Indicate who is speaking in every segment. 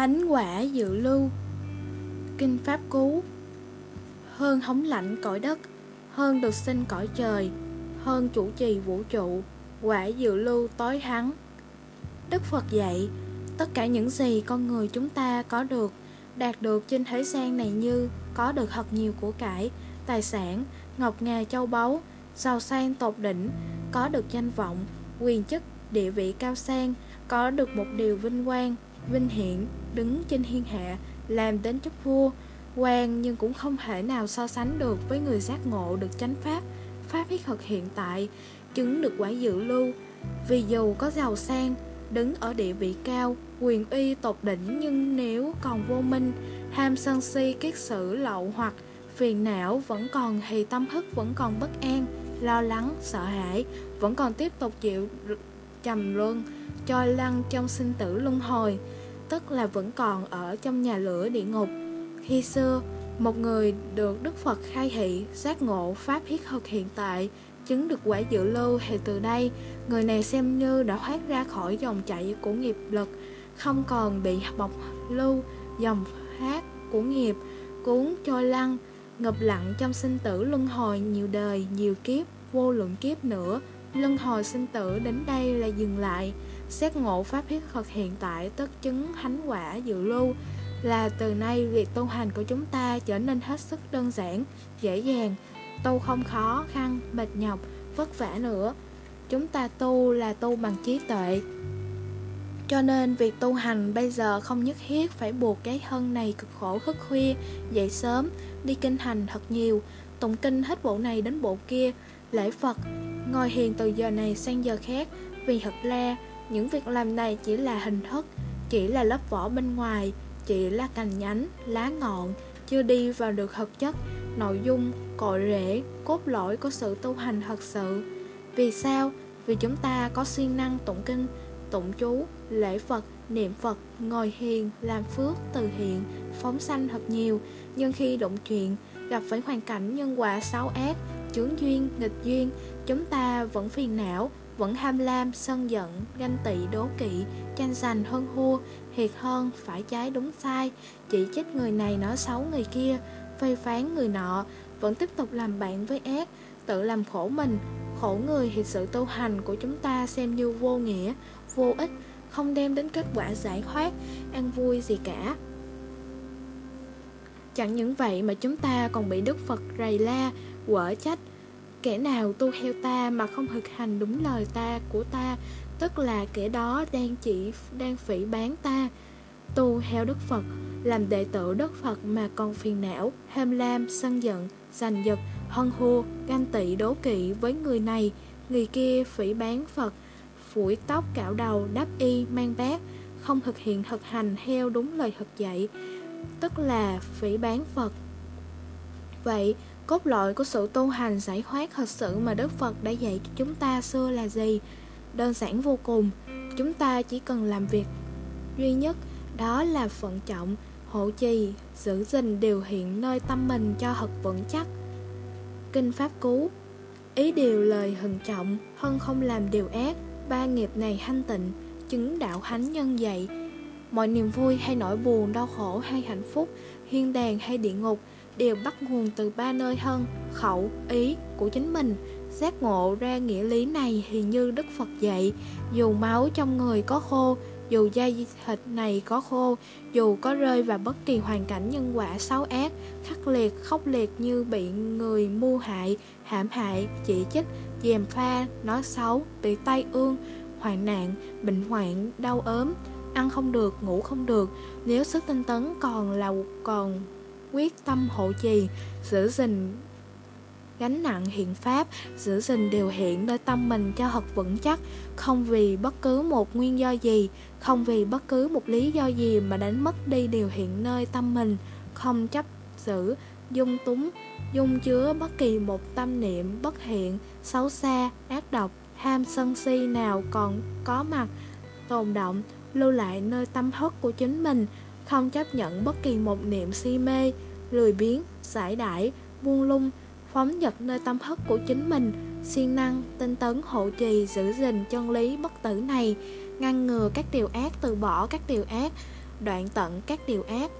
Speaker 1: Thánh quả dự lưu. Kinh Pháp Cú. Hơn hóng lạnh cõi đất Hơn được sinh cõi trời Hơn chủ trì vũ trụ Quả dự lưu tối thắng Đức Phật dạy Tất cả những gì con người chúng ta có được Đạt được trên thế gian này như Có được thật nhiều của cải Tài sản, ngọc ngà châu báu Giàu sang tột đỉnh Có được danh vọng, quyền chức, địa vị cao sang Có được một điều vinh quang vinh hiển đứng trên thiên hạ, làm đến chức vua. Quan nhưng cũng không thể nào so sánh được với người giác ngộ được chánh pháp pháp thiết thực hiện tại, chứng được quả dự lưu. Vì dù có giàu sang, đứng ở địa vị cao, quyền uy tột đỉnh nhưng nếu còn vô minh, ham sân si, kiết sử, lậu hoặc phiền não vẫn còn thì tâm thức vẫn còn bất an, lo lắng, sợ hãi, vẫn còn tiếp tục chịu trầm luân trôi lăn trong sinh tử luân hồi tức là vẫn còn ở trong nhà lửa địa ngục. Khi xưa, một người được Đức Phật khai thị, giác ngộ Pháp thiết thực hiện tại, chứng được quả dự lưu thì từ đây, người này xem như đã thoát ra khỏi dòng chảy của nghiệp lực, không còn bị bọc lưu, dòng hát của nghiệp, cuốn trôi lăn, ngập lặng trong sinh tử luân hồi nhiều đời, nhiều kiếp, vô lượng kiếp nữa. Luân hồi sinh tử đến đây là dừng lại. Xét ngộ pháp thiết thực hiện tại tất chứng thánh quả dự lưu là từ nay việc tu hành của chúng ta trở nên hết sức đơn giản, dễ dàng, tu không khó khăn, mệt nhọc, vất vả nữa. Chúng ta tu là tu bằng trí tuệ. Cho nên việc tu hành bây giờ không nhất thiết phải buộc cái thân này cực khổ thức khuya, dậy sớm, đi kinh hành thật nhiều, tụng kinh hết bộ này đến bộ kia, lễ Phật, ngồi hiền từ giờ này sang giờ khác, vì thật ra những việc làm này chỉ là hình thức, chỉ là lớp vỏ bên ngoài, chỉ là cành nhánh, lá ngọn, chưa đi vào được thực chất, nội dung, cội rễ, cốt lõi của sự tu hành thật sự. Vì sao? Vì chúng ta có siêng năng tụng kinh, tụng chú, lễ Phật, niệm Phật, ngồi hiền, làm phước, từ thiện, phóng sanh thật nhiều. Nhưng khi đụng chuyện, gặp phải hoàn cảnh nhân quả xấu ác, chướng duyên, nghịch duyên, chúng ta vẫn phiền não, vẫn ham lam, sân giận, ganh tị, đố kỵ, tranh giành hơn hua thiệt hơn, phải trái đúng sai, chỉ trích người này nói xấu người kia, phê phán người nọ, vẫn tiếp tục làm bạn với ác, tự làm khổ mình, khổ người thì sự tu hành của chúng ta xem như vô nghĩa, vô ích, không đem đến kết quả giải thoát, an vui gì cả. Chẳng những vậy mà chúng ta còn bị Đức Phật rầy la, quở trách, Kẻ nào tu theo ta mà không thực hành đúng lời ta của ta Tức là kẻ đó đang chỉ đang phỉ bán ta. Tu theo Đức Phật Làm đệ tử Đức Phật mà còn phiền não Ham lam, sân giận, giành giật, hân hô ganh tị đố kỵ với người này. Người kia phỉ bán Phật Phủi tóc cạo đầu, đắp y, mang bát Không thực hiện thực hành theo đúng lời thực dạy Tức là phỉ bán Phật. Vậy Cốt lõi của sự tu hành giải thoát thật sự mà Đức Phật đã dạy cho chúng ta xưa là gì? Đơn giản vô cùng, chúng ta chỉ cần làm việc duy nhất, đó là phận trọng, hộ trì, giữ gìn điều hiện nơi tâm mình cho thật vững chắc. Kinh Pháp Cú Ý điều lời hừng trọng, hơn không làm điều ác, ba nghiệp này hanh tịnh, chứng đạo thánh nhân dạy. Mọi niềm vui hay nỗi buồn, đau khổ hay hạnh phúc, hiên đàn hay địa ngục, đều bắt nguồn từ ba nơi thân, khẩu, ý của chính mình. Giác ngộ ra nghĩa lý này thì như Đức Phật dạy, dù máu trong người có khô, dù da thịt này có khô, dù có rơi vào bất kỳ hoàn cảnh nhân quả xấu ác, khắc liệt, khốc liệt như bị người mưu hại, hãm hại, chỉ trích, dèm pha, nói xấu, bị tay ương, hoạn nạn, bệnh hoạn, đau ốm, ăn không được, ngủ không được, nếu sức tinh tấn còn là còn quyết tâm hộ trì, giữ gìn gánh nặng hiện pháp, giữ gìn điều hiện nơi tâm mình cho thật vững chắc, không vì bất cứ một nguyên do gì, không vì bất cứ một lý do gì mà đánh mất đi điều hiện nơi tâm mình, không chấp giữ, dung túng, dung chứa bất kỳ một tâm niệm bất hiện, xấu xa, ác độc, ham sân si nào còn có mặt, tồn động, lưu lại nơi tâm thức của chính mình, không chấp nhận bất kỳ một niệm si mê, lười biếng, giải đãi, buông lung, phóng dật nơi tâm thức của chính mình, siêng năng, tinh tấn hộ trì giữ gìn chân lý bất tử này, ngăn ngừa các điều ác từ bỏ các điều ác, đoạn tận các điều ác.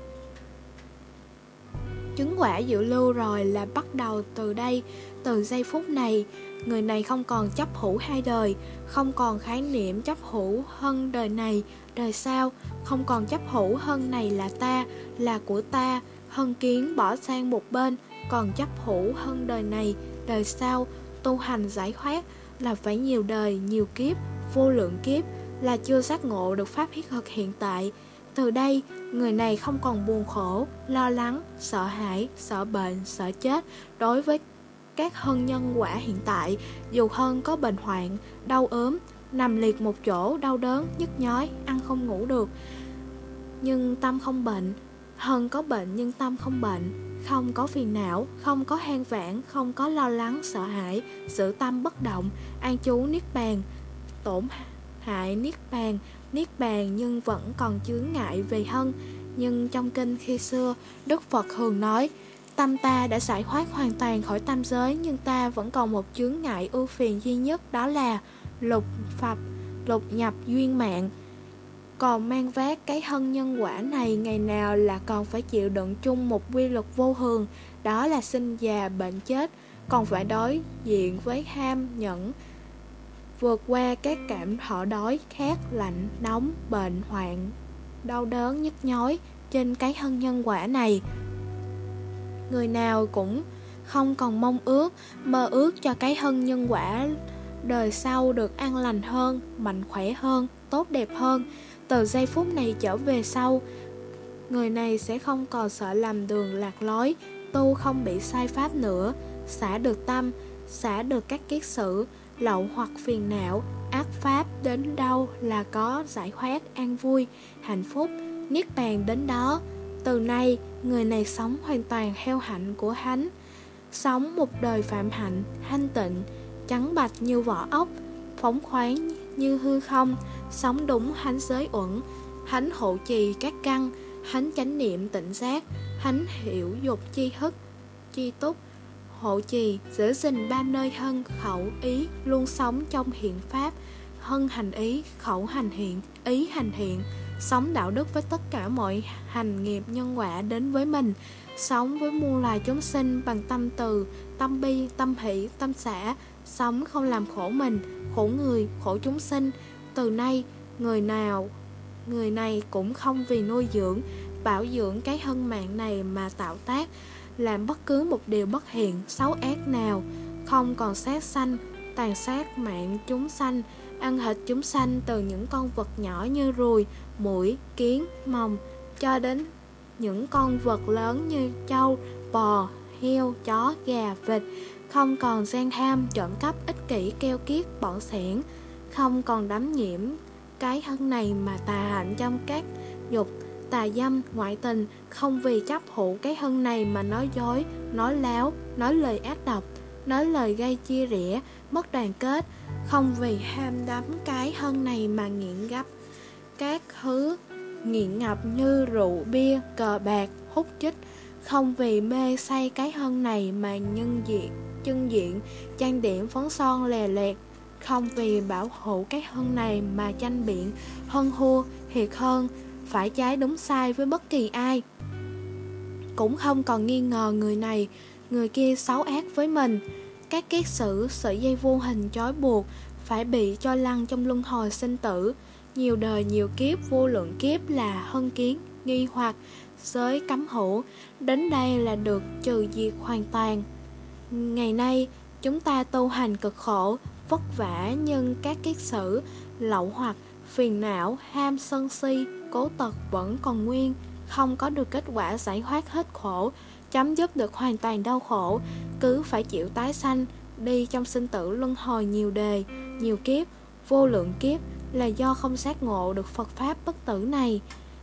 Speaker 1: Chứng quả dự lưu rồi là bắt đầu từ đây từ giây phút này. Người này không còn chấp hữu hai đời không còn khái niệm chấp hữu hơn đời này đời sau không còn chấp hữu hơn này là ta, là của ta. Hân kiến bỏ sang một bên, còn chấp hữu hơn đời này. Đời sau, tu hành giải thoát là phải nhiều đời, nhiều kiếp, vô lượng kiếp, là chưa giác ngộ được pháp hiết thực hiện tại. Từ đây, người này không còn buồn khổ, lo lắng, sợ hãi, sợ bệnh, sợ chết đối với các hân nhân quả hiện tại. Dù hơn có bệnh hoạn, đau ốm nằm liệt một chỗ, đau đớn, nhức nhói, ăn không ngủ được. Nhưng tâm không bệnh. Hân có bệnh nhưng tâm không bệnh. Không có phiền não, không có than vãn, không có lo lắng, sợ hãi, sự tâm bất động. An trú niết bàn, tổn hại niết bàn. Niết bàn nhưng vẫn còn chướng ngại về hân. Nhưng trong kinh khi xưa, đức phật thường nói, tâm ta đã giải thoát hoàn toàn khỏi tam giới, nhưng ta vẫn còn một chướng ngại ưu phiền duy nhất, đó là lục phật lục nhập duyên mạng. Còn mang vác cái hân nhân quả này, ngày nào là còn phải chịu đựng chung một quy luật vô thường, đó là sinh già bệnh chết, còn phải đối diện với ham nhẫn, vượt qua các cảm thọ đói khát, lạnh, nóng, bệnh, hoạn, đau đớn, nhức nhói trên cái hân nhân quả này. Người nào cũng không còn mong ước, mơ ước cho cái hân nhân quả đời sau được an lành hơn, mạnh khỏe hơn, tốt đẹp hơn. Từ giây phút này trở về sau, người này sẽ không còn sợ làm đường lạc lối, tu không bị sai pháp nữa. Xả được tâm, xả được các kiết sử, lậu hoặc phiền não, ác pháp đến đâu là có giải thoát an vui, hạnh phúc, niết bàn đến đó. Từ nay, người này sống hoàn toàn theo hạnh của hắn, sống một đời phạm hạnh, thanh tịnh trắng bạch như vỏ ốc, phóng khoáng như hư không, sống đúng hánh giới uẩn. Hánh hộ trì các căn, hánh chánh niệm tịnh giác, hánh hiểu dục chi hức chi túc. Hộ trì giữ gìn ba nơi hân khẩu ý luôn sống trong hiện pháp, hân hành ý, khẩu hành hiện, ý hành hiện. Sống đạo đức với tất cả mọi hành nghiệp nhân quả đến với mình. Sống với muôn loài chúng sinh bằng tâm từ, tâm bi, tâm hỷ, tâm xã sống không làm khổ mình, khổ người, khổ chúng sinh. Từ nay, người nào, người này cũng không vì nuôi dưỡng, bảo dưỡng cái hân mạng này mà tạo tác, làm bất cứ một điều bất hiện xấu ác nào. Không còn sát sanh, tàn sát mạng chúng sanh, ăn thịt chúng sanh từ những con vật nhỏ như ruồi mũi kiến, mồng, cho đến những con vật lớn như trâu, bò, heo, chó, gà, vịt không còn gian tham trộm cắp ích kỷ keo kiết bọn xẻn không còn đắm nhiễm cái thân này mà tà hạnh trong các dục, tà dâm, ngoại tình. Không vì chấp hữu cái thân này mà nói dối, nói láo, nói lời ác độc, nói lời gây chia rẽ, mất đoàn kết. Không vì ham đắm cái thân này mà nghiện gấp các thứ, nghiện ngập như rượu, bia, cờ bạc, hút chích. Không vì mê say cái thân này mà nhân diện chân diện, trang điểm phấn son lè lẹt, không vì bảo hộ cái hân này mà tranh biện hơn hua thiệt hơn, phải trái đúng sai với bất kỳ ai. Cũng không còn nghi ngờ người này, người kia xấu ác với mình. Các kiết sử, sợi dây vô hình trói buộc, phải bị cho lăn trong luân hồi sinh tử. Nhiều đời nhiều kiếp, vô lượng kiếp là hân kiến, nghi hoặc, giới cấm hữu. Đến đây là được trừ diệt hoàn toàn ngày nay, chúng ta tu hành cực khổ, vất vả nhưng các kiết sử, lậu hoặc, phiền não, ham sân si, cố tật vẫn còn nguyên, không có được kết quả giải thoát hết khổ, chấm dứt được hoàn toàn đau khổ, cứ phải chịu tái sanh, đi trong sinh tử luân hồi nhiều đề, nhiều kiếp, vô lượng kiếp là do không giác ngộ được Phật Pháp bất tử này.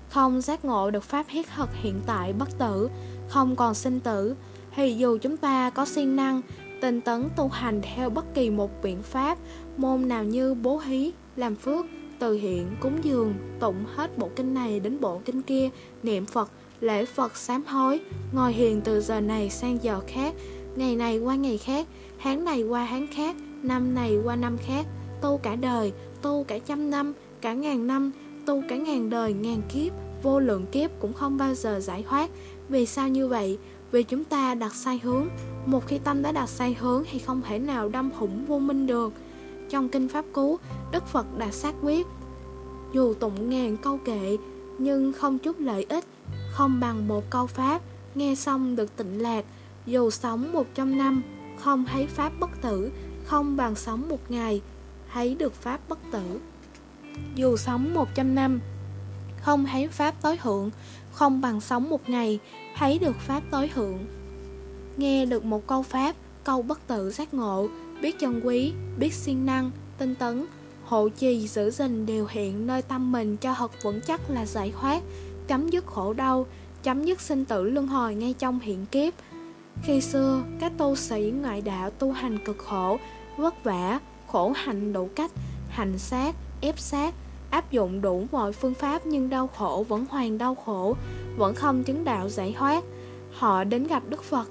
Speaker 1: Không giác ngộ được Pháp hiết thực hiện tại bất tử, Không còn sinh tử thì dù chúng ta có siêng năng Tinh tấn tu hành theo bất kỳ một biện pháp Môn nào như bố hí, làm phước, từ hiện, cúng dường Tụng hết bộ kinh này đến bộ kinh kia Niệm Phật, lễ Phật sám hối Ngồi hiền từ giờ này sang giờ khác Ngày này qua ngày khác Tháng này qua tháng khác Năm này qua năm khác Tu cả đời tu cả trăm năm, cả ngàn năm, tu cả ngàn đời, ngàn kiếp, vô lượng kiếp cũng không bao giờ giải thoát Vì sao như vậy? Vì chúng ta đặt sai hướng Một khi tâm đã đặt sai hướng thì không thể nào đâm hủng vô minh được. Trong Kinh Pháp Cú, Đức Phật đã xác quyết Dù tụng ngàn câu kệ nhưng không chút lợi ích Không bằng một câu Pháp Nghe xong được tịnh lạc Dù sống một trăm năm Không thấy Pháp bất tử Không bằng sống một ngày Thấy được Pháp bất tử. Dù sống một trăm năm Không thấy Pháp tối thượng Không bằng sống một ngày Thấy được Pháp tối thượng Nghe được một câu Pháp Câu bất tử giác ngộ Biết chân quý, biết siêng năng, tinh tấn Hộ trì giữ gìn điều hiện nơi tâm mình cho thật vững chắc là giải thoát Chấm dứt khổ đau chấm dứt sinh tử luân hồi ngay trong hiện kiếp. Khi xưa, các tu sĩ ngoại đạo tu hành cực khổ, vất vả, khổ hạnh đủ cách, hành sát, ép sát, áp dụng đủ mọi phương pháp nhưng đau khổ vẫn hoàn đau khổ, vẫn không chứng đạo giải thoát. Họ đến gặp Đức Phật,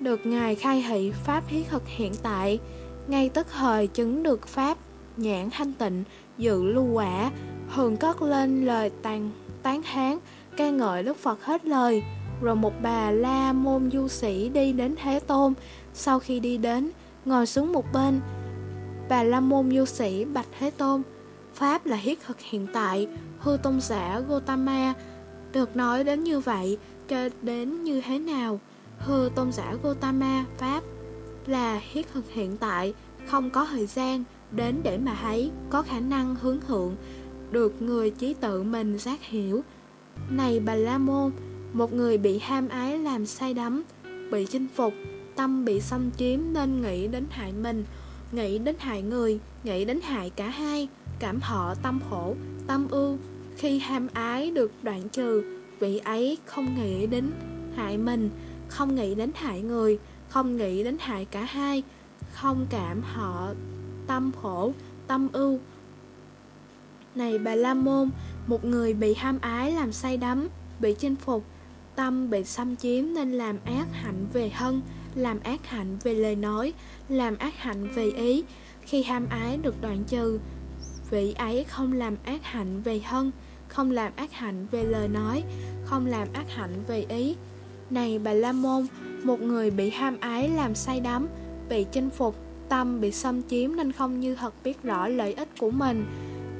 Speaker 1: được Ngài khai thị Pháp hí thực hiện tại, ngay tức thời chứng được Pháp, nhãn thanh tịnh, dự lưu quả, thường cất lên lời tàn tán thán ca ngợi Đức Phật hết lời. Rồi một bà la môn du sĩ đi đến Thế Tôn. Sau khi đi đến, ngồi xuống một bên Bà la môn du sĩ bạch Thế Tôn. Pháp là hiết thực hiện tại Hư tôn giả Gotama Được nói đến như vậy Cho đến như thế nào Hư tôn giả Gotama Pháp là hiết thực hiện tại Không có thời gian Đến để mà thấy Có khả năng hướng thượng Được người trí tự mình giác hiểu. Này bà La Môn, một người bị ham ái làm say đắm, bị chinh phục, tâm bị xâm chiếm nên nghĩ đến hại mình, nghĩ đến hại người, nghĩ đến hại cả hai, cảm họ tâm khổ, tâm ưu. Khi ham ái được đoạn trừ, vị ấy không nghĩ đến hại mình, không nghĩ đến hại người, không nghĩ đến hại cả hai, không cảm họ tâm khổ, tâm ưu. Này bà La Môn, một người bị ham ái làm say đắm, bị chinh phục, tâm bị xâm chiếm nên làm ác hạnh về thân, làm ác hạnh về lời nói, làm ác hạnh về ý. Khi ham ái được đoạn trừ, vị ấy không làm ác hạnh về thân, không làm ác hạnh về lời nói, không làm ác hạnh về ý. Này bà La Môn, một người bị ham ái làm say đắm, bị chinh phục, tâm bị xâm chiếm nên không như thật biết rõ lợi ích của mình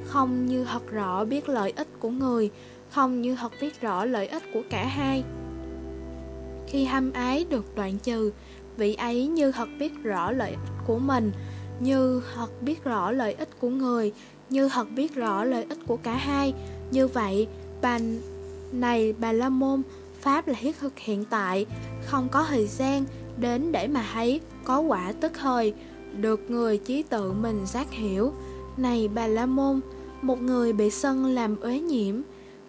Speaker 1: không như thật rõ biết lợi ích của người, không như thật biết rõ lợi ích của cả hai. Khi ham ái được đoạn trừ, vị ấy như thật biết rõ lợi ích của mình, như thật biết rõ lợi ích của người, như thật biết rõ lợi ích của cả hai. Như vậy, bà này bà La Môn, Pháp là thiết thực hiện tại, không có thời gian đến để mà thấy có quả tức thời, được người trí tự mình giác hiểu. Này bà La Môn, một người bị sân làm uế nhiễm.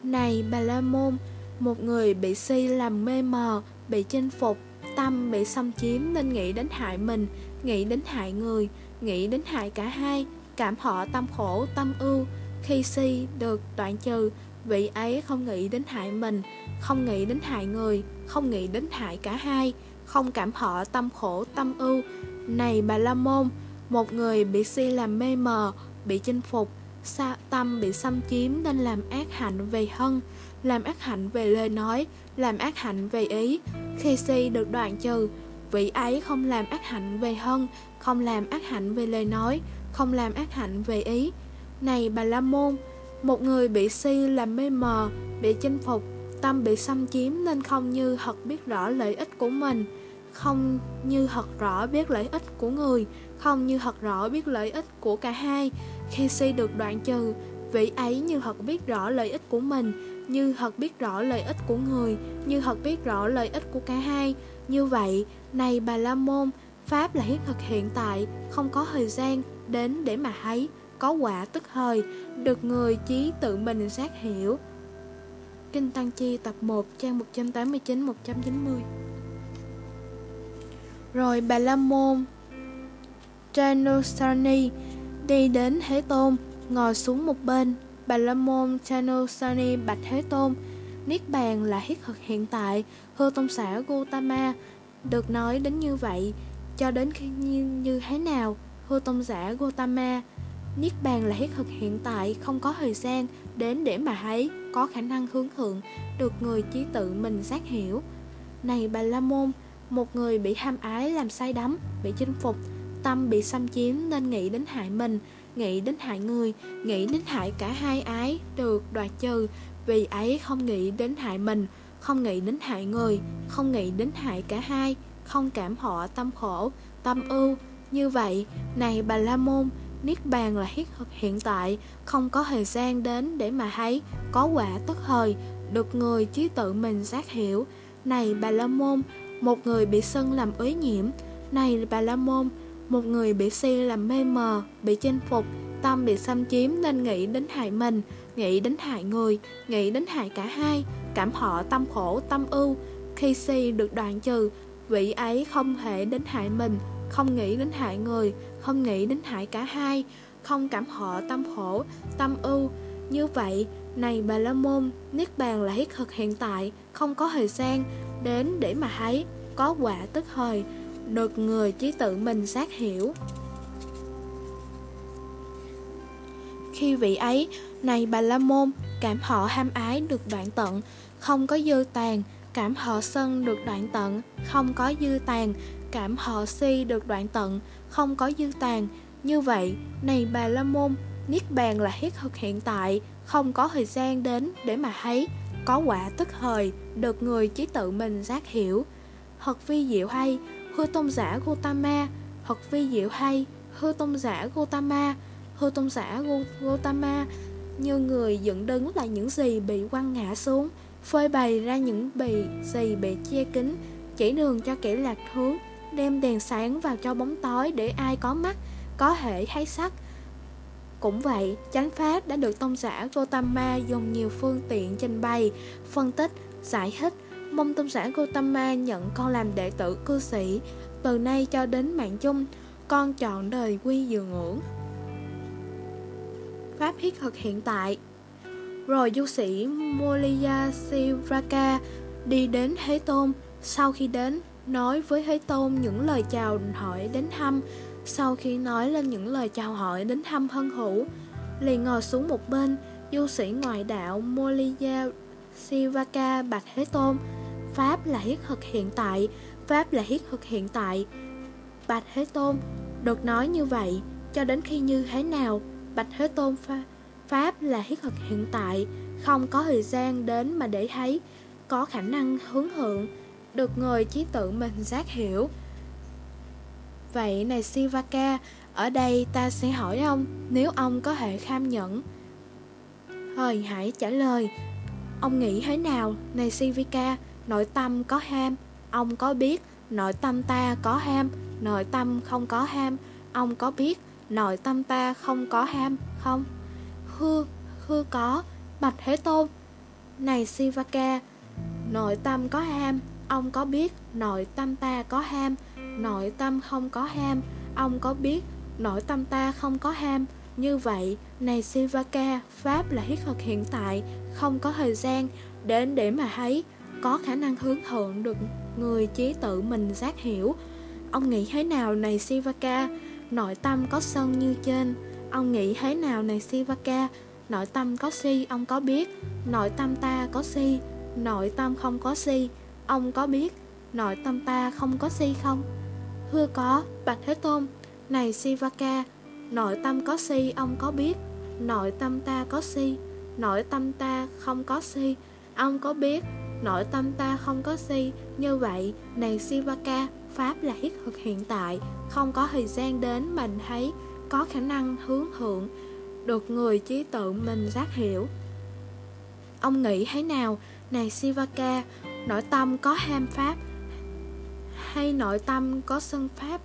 Speaker 1: Này bà La Môn Một người bị si làm mê mờ Bị chinh phục. Tâm bị xâm chiếm nên nghĩ đến hại mình Nghĩ đến hại người Nghĩ đến hại cả hai. Cảm họ tâm khổ, tâm ưu. Khi si được đoạn trừ Vị ấy không nghĩ đến hại mình Không nghĩ đến hại người Không nghĩ đến hại cả hai. Không cảm họ tâm khổ, tâm ưu. Này bà La Môn Một người bị si làm mê mờ Bị chinh phục Sa tâm bị xâm chiếm nên làm ác hạnh về thân, làm ác hạnh về lời nói, làm ác hạnh về ý. Khi si được đoạn trừ, vị ấy không làm ác hạnh về thân, không làm ác hạnh về lời nói, không làm ác hạnh về ý. Này bà La Môn, một người bị si làm mê mờ, bị chinh phục, tâm bị xâm chiếm nên không như thật biết rõ lợi ích của mình, không như thật rõ biết lợi ích của người, không như thật rõ biết lợi ích của cả hai. Khi si được đoạn trừ, vị ấy như thật biết rõ lợi ích của mình, như thật biết rõ lợi ích của người, như thật biết rõ lợi ích của cả hai. Như vậy, này bà La Môn, Pháp là hiện thực hiện tại, không có thời gian đến để mà thấy, có quả tức hơi được người trí tự mình xác hiểu. Kinh Tăng Chi tập 1 trang 189-190 Rồi bà La Môn Janusani đi đến Thế Tôn, ngồi xuống một bên. Bà La Môn Janusani bạch Thế Tôn, Niết bàn là hiết thực hiện tại, hư tôn xã Gautama được nói đến như vậy, cho đến khi như, như thế nào, hư tôn giả Gautama Niết bàn là hiện thực hiện tại, không có thời gian đến để mà thấy có khả năng hướng thượng được người trí tự mình giác hiểu. Này bà la môn một người bị ham ái làm say đắm bị chinh phục tâm bị xâm chiếm nên nghĩ đến hại mình nghĩ đến hại người nghĩ đến hại cả hai ái được đoạt trừ. Vì ấy không nghĩ đến hại mình không nghĩ đến hại người không nghĩ đến hại cả hai không cảm họ tâm khổ tâm ưu như vậy, này bà la môn, niết bàn là hiết thực hiện tại, không có thời gian đến để mà thấy, có quả tức thời, được người trí tự mình giác hiểu. Này bà la môn, một người bị sân làm uế nhiễm. Này bà la môn, một người bị si làm mê mờ, bị chinh phục, tâm bị xâm chiếm nên nghĩ đến hại mình, nghĩ đến hại người, nghĩ đến hại cả hai, cảm họ tâm khổ, tâm ưu. Khi si được đoạn trừ, vị ấy không thể đến hại mình không nghĩ đến hại người, không nghĩ đến hại cả hai. Không cảm họ tâm khổ tâm ưu. Như vậy, này bà la môn, niết bàn là hiết thực hiện tại, không có thời gian đến để mà thấy. Có quả tức thời, được người trí tự mình xác hiểu. Khi vị ấy, này bà la môn, cảm họ ham ái được đoạn tận. Không có dư tàn, cảm họ sân được đoạn tận. Không có dư tàn cảm họ si được đoạn tận, không có dư tàn. Như vậy, này bà la môn, niết bàn là hiết thực hiện tại, không có thời gian đến để mà thấy. Có quả tức thời được người trí tự mình giác hiểu. Thật vi diệu hay, hư tôn giả Gautama. Thật vi diệu hay, hư tôn giả Gautama. Hư tôn giả Gautama, như người dựng đứng lại những gì bị quăng ngã xuống, phơi bày ra những bì, gì bị che kín chỉ đường cho kẻ lạc hướng đem đèn sáng vào cho bóng tối để ai có mắt có thể thấy sắc. Cũng vậy, chánh pháp đã được tôn giả Gotama dùng nhiều phương tiện trình bày, phân tích, giải thích, mong tôn giả Gotama nhận con làm đệ tử cư sĩ, từ nay cho đến mạng chung, con chọn đời quy dường ngưỡng. Pháp thiết thực hiện tại. Rồi du sĩ Moliya Sivraka đi đến Thế Tôn, sau khi đến, nói với Thế Tôn những lời chào hỏi đến thăm, sau khi nói lên những lời chào hỏi đến thăm hân hữu, liền ngồi xuống một bên, du sĩ ngoại đạo Moliya Sivaka bạch Thế Tôn. Pháp là hiết thực hiện tại, Pháp là hiết thực hiện tại. Bạch Thế Tôn, được nói như vậy, cho đến khi như thế nào, Bạch Thế Tôn Pháp, Pháp là hiết thực hiện tại, không có thời gian đến mà để thấy, có khả năng hướng hưởng, được người trí tự mình giác hiểu. Vậy này Sivaka, ở đây ta sẽ hỏi ông, nếu ông có thể kham nhẫn. Hời hãy trả lời, ông nghĩ thế nào, này Sivika, nội tâm có ham, ông có biết nội tâm ta có ham, nội tâm không có ham, ông có biết nội tâm ta không có ham không? Hư, hư có, bạch thế tôn. Này Sivaka, nội tâm có ham, ông có biết nội tâm ta có ham, nội tâm không có ham, ông có biết nội tâm ta không có ham. Như vậy, này Sivaka, Pháp là hiết thực hiện tại, không có thời gian đến để mà thấy, có khả năng hướng thượng được người trí tự mình giác hiểu. Ông nghĩ thế nào này Sivaka? Nội tâm có sân như trên. Ông nghĩ thế nào này Sivaka? Nội tâm có si, ông có biết. Nội tâm ta có si, nội tâm không có si. Ông có biết nội tâm ta không có si không? Thưa có, Bạch Thế Tôn Này Sivaka Nội tâm có si ông có biết Nội tâm ta có si Nội tâm ta không có si? Ông có biết Nội tâm ta không có si? Như vậy, này Sivaka Pháp là hiện thực hiện tại Không có thời gian đến mình thấy Có khả năng hướng thượng Được người trí tự mình giác hiểu. Ông nghĩ thế nào Này Sivaka Nội tâm có ham Pháp hay nội tâm có sân pháp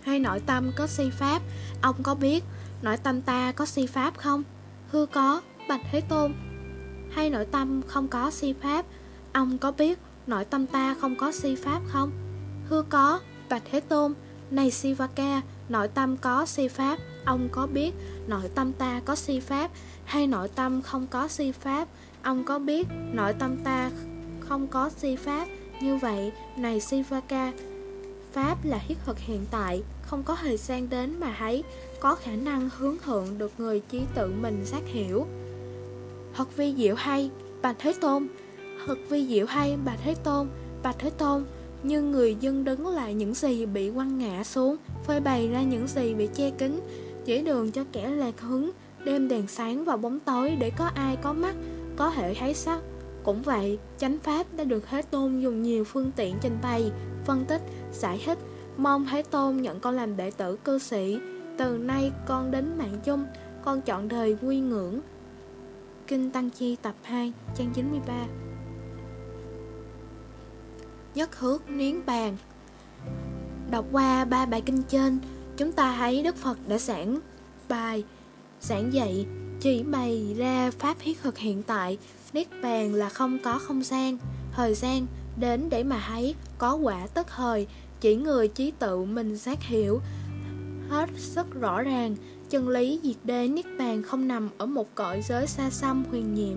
Speaker 1: hay nội tâm có si pháp ông có biết nội tâm ta có si pháp không hư có bạch thế tôn hay nội tâm không có si pháp ông có biết nội tâm ta không có si pháp không hư có bạch thế tôn này sivaka nội tâm có si pháp ông có biết nội tâm ta có si pháp hay nội tâm không có si pháp ông có biết nội tâm ta không có si pháp. Như vậy, này Sivaka, Pháp là thiết thực hiện tại, không có thời gian đến mà thấy, có khả năng hướng thượng được người trí tự mình giác hiểu. Thật vi diệu hay, Bạch Thế Tôn. Thật vi diệu hay, Bạch Thế Tôn Bạch Thế Tôn. Nhưng người dân đứng lại những gì bị quăng ngã xuống Phơi bày ra những gì bị che kín Chỉ đường cho kẻ lạc hứng Đêm đèn sáng vào bóng tối Để có ai có mắt Có thể thấy sắc. Cũng vậy, chánh pháp đã được Thế Tôn dùng nhiều phương tiện trình bày Phân tích, giải thích. Mong Thế Tôn nhận con làm đệ tử cư sĩ. Từ nay con đến mạng chung Con chọn đời quy ngưỡng. Kinh Tăng Chi tập 2 trang 93 Nhất hước niến bàn. Đọc qua ba bài kinh trên Chúng ta thấy Đức Phật đã giảng bài Giảng dạy chỉ bày ra pháp thiết thực hiện tại Niết bàn là không có không gian. Thời gian đến để mà thấy Có quả tức thời. Chỉ người trí tự mình giác hiểu. Hết sức rõ ràng Chân lý diệt đế Niết Bàn không nằm ở một cõi giới xa xăm huyền nhiệm.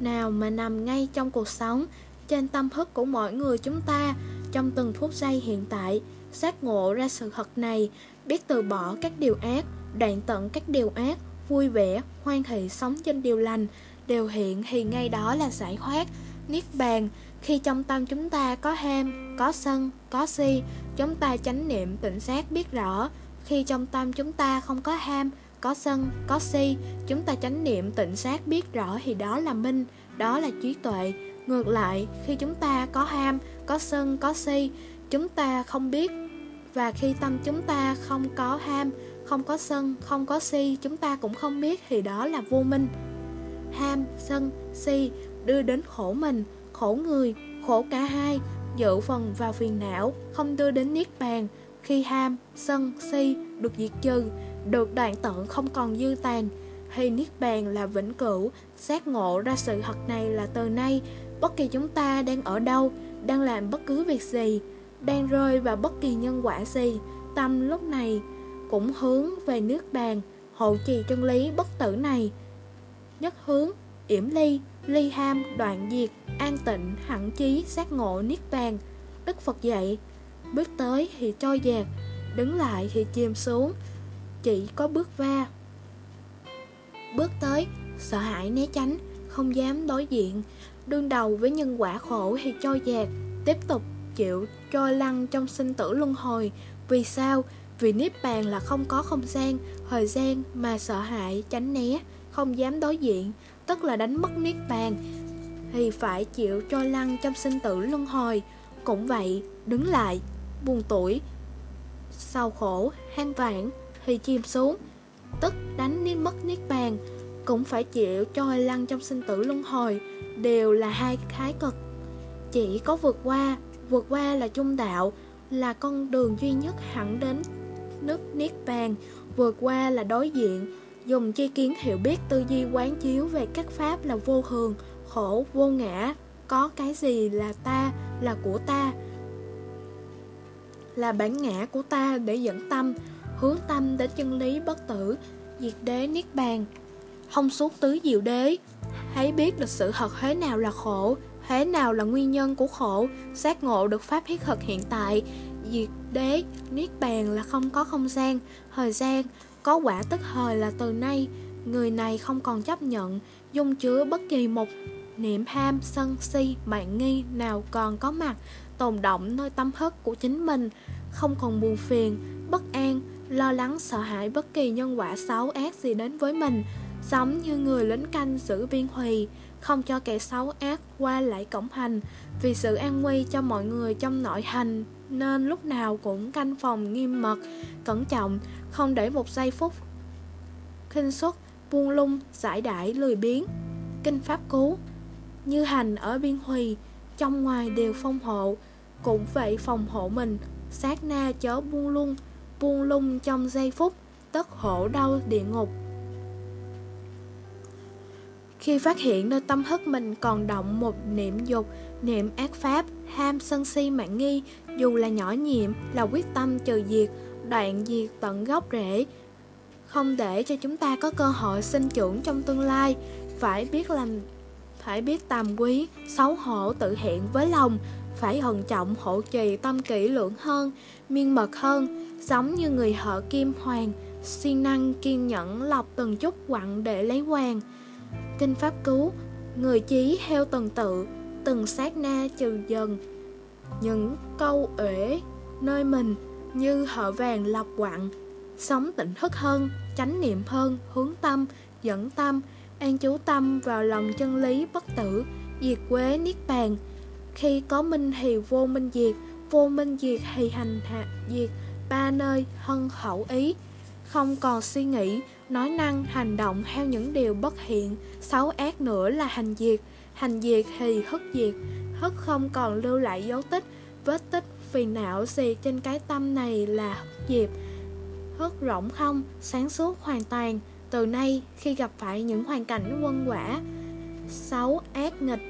Speaker 1: Nào mà nằm ngay trong cuộc sống Trên tâm thức của mọi người chúng ta Trong từng phút giây hiện tại Giác ngộ ra sự thật này Biết từ bỏ các điều ác Đoạn tận các điều ác Vui vẻ, hoan hỷ sống trên điều lành đều hiện thì ngay đó là giải thoát Niết Bàn Khi trong tâm chúng ta có ham, có sân, có si Chúng ta chánh niệm tỉnh giác biết rõ khi trong tâm chúng ta không có ham, có sân, có si, chúng ta chánh niệm tịnh sát biết rõ thì đó là minh, đó là trí tuệ. Ngược lại, khi chúng ta có ham, có sân, có si, chúng ta không biết. Và khi tâm chúng ta không có ham, không có sân, không có si, chúng ta cũng không biết thì đó là vô minh. Ham, sân, si đưa đến khổ mình, khổ người, khổ cả hai, dự phần vào phiền não, không đưa đến niết bàn, khi ham, sân, si được diệt trừ, được đoạn tận không còn dư tàn, hay niết bàn là vĩnh cửu, giác ngộ ra sự thật này là từ nay, bất kỳ chúng ta đang ở đâu, đang làm bất cứ việc gì, đang rơi vào bất kỳ nhân quả gì, tâm lúc này cũng hướng về nước bàn, hộ trì chân lý bất tử này. Nhất hướng, yểm ly, ly ham, đoạn diệt, an tịnh, hẳn chí, giác ngộ, niết bàn. Đức Phật dạy, Bước tới thì trôi dạt Đứng lại thì chìm xuống Chỉ có bước va Bước tới Sợ hãi né tránh Không dám đối diện Đương đầu với nhân quả khổ thì trôi dạt Tiếp tục chịu trôi lăn trong sinh tử luân hồi Vì sao? Vì Niết Bàn là không có không gian, thời gian mà sợ hãi, tránh né, không dám đối diện, tức là đánh mất Niết Bàn, thì phải chịu trôi lăn trong sinh tử luân hồi. Cũng vậy, đứng lại, buồn tuổi Sau khổ, hang vãn thì chìm xuống Tức đánh niết mất niết bàn Cũng phải chịu trôi lăn trong sinh tử luân hồi Đều là hai khái cực Chỉ có vượt qua Vượt qua là trung đạo Là con đường duy nhất hẳn đến nước niết bàn Vượt qua là đối diện Dùng chi kiến hiểu biết tư duy quán chiếu về các pháp là vô thường, khổ, vô ngã. Có cái gì là ta, là của ta? Là bản ngã của ta để dẫn tâm, hướng tâm đến chân lý bất tử, diệt đế niết bàn. Thông suốt tứ diệu đế, hãy biết được sự thật thế nào là khổ, thế nào là nguyên nhân của khổ, giác ngộ được pháp thiết thực hiện tại, diệt đế, niết bàn là không có không gian, thời gian, có quả tức thời là từ nay, người này không còn chấp nhận, dung chứa bất kỳ một niệm ham, sân, si, mạng nghi nào còn có mặt, tồn động nơi tâm thức của chính mình, không còn buồn phiền, bất an, lo lắng sợ hãi bất kỳ nhân quả xấu ác gì đến với mình, giống như người lính canh giữ biên hùy, không cho kẻ xấu ác qua lại cổng hành, vì sự an nguy cho mọi người trong nội hành, nên lúc nào cũng canh phòng nghiêm mật, cẩn trọng, không để một giây phút khinh suất, buông lung, giải đãi, lười biếng. Kinh Pháp Cú Như hành ở biên hùy, trong ngoài đều phong hộ, cũng vậy phòng hộ mình, sát na chớ buông lung, buông lung trong giây phút, tất khổ đau địa ngục. Khi phát hiện nơi tâm thức mình còn động một niệm dục, niệm ác pháp, ham sân si mạng nghi, dù là nhỏ nhiệm, là quyết tâm trừ diệt, đoạn diệt tận gốc rễ, không để cho chúng ta có cơ hội sinh trưởng trong tương lai, phải biết làm phải biết tàm quý, xấu hổ tự hiện với lòng, phải hận trọng hộ trì tâm kỹ lưỡng hơn, miên mật hơn, giống như người họ kim hoàng, siêng năng kiên nhẫn lọc từng chút quặng để lấy hoàng. Kinh Pháp Cứu Người chí heo từng tự Từng sát na trừ dần. Những câu uể nơi mình như họ vàng lọc quặng Sống tỉnh thức hơn, Chánh niệm hơn, Hướng tâm, Dẫn tâm, An chú tâm vào lòng chân lý bất tử, Diệt quế niết bàn. Khi có minh thì vô minh diệt, Vô minh diệt thì hành hạ diệt, Ba nơi hân khẩu ý. Không còn suy nghĩ, Nói năng, hành động theo những điều bất hiện, Xấu ác nữa là hành diệt. Hành diệt thì hất diệt Hất không còn lưu lại dấu tích, Vết tích phiền não gì trên cái tâm này là hất diệp Hất rộng không, sáng suốt hoàn toàn. Từ nay khi gặp phải những hoàn cảnh quân quả Xấu ác nghịch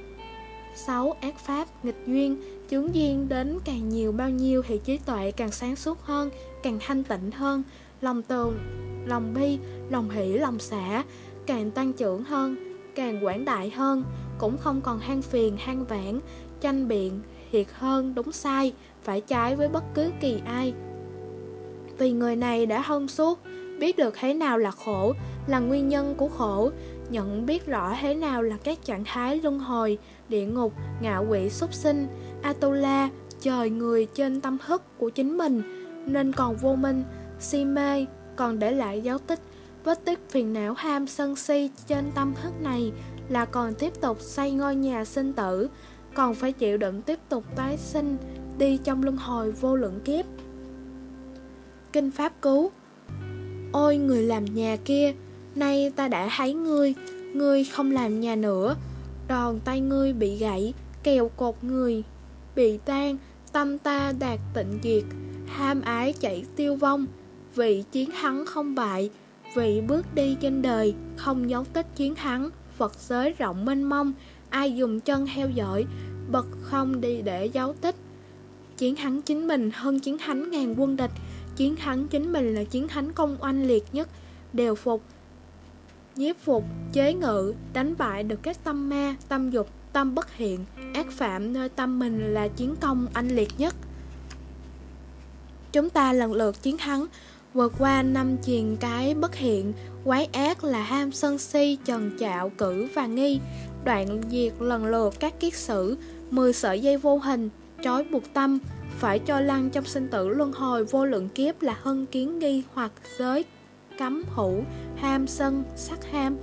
Speaker 1: Xấu ác pháp, nghịch duyên Chướng duyên đến càng nhiều bao nhiêu Thì trí tuệ càng sáng suốt hơn Càng thanh tịnh hơn. Lòng tường, lòng bi, lòng hỷ, lòng xả Càng tăng trưởng hơn Càng quảng đại hơn. Cũng không còn hang phiền, hang vãn Tranh biện, thiệt hơn, đúng sai. Phải trái với bất cứ kỳ ai. Vì người này đã thông suốt Biết được thế nào là khổ Là nguyên nhân của khổ Nhận biết rõ thế nào là các trạng thái luân hồi Địa ngục, ngạo quỷ súc sinh Atula, trời người trên tâm thức của chính mình. Nên còn vô minh, si mê Còn để lại dấu tích Vết tích phiền não ham sân si trên tâm thức này Là còn tiếp tục xây ngôi nhà sinh tử Còn phải chịu đựng tiếp tục tái sinh Đi trong luân hồi vô lượng kiếp. Kinh Pháp Cứu, Ôi người làm nhà kia, Nay ta đã thấy ngươi Ngươi không làm nhà nữa, Đòn tay ngươi bị gãy, Kèo cột người Bị tan, Tâm ta đạt tịnh diệt, Ham ái chảy tiêu vong, Vị chiến thắng không bại, Vị bước đi trên đời Không dấu tích chiến thắng Phật giới rộng mênh mông, Ai dùng chân theo dõi bậc không đi để dấu tích Chiến thắng chính mình hơn chiến thắng ngàn quân địch. Chiến thắng chính mình là chiến thắng công oanh liệt nhất. Đều phục Nhiếp phục, chế ngự, đánh bại được các tâm ma, tâm dục, tâm bất hiện. Ác phạm nơi tâm mình là chiến công anh liệt nhất. Chúng ta lần lượt chiến thắng. Vượt qua năm chiền cái bất hiện Quái ác là ham sân si, trần trạo, cử và nghi. Đoạn diệt lần lượt các kiết sử Mười sợi dây vô hình, trói buộc tâm Phải cho lăn trong sinh tử luân hồi vô lượng kiếp là hân kiến nghi hoặc giới cấm hữu, ham sân, sắc ham,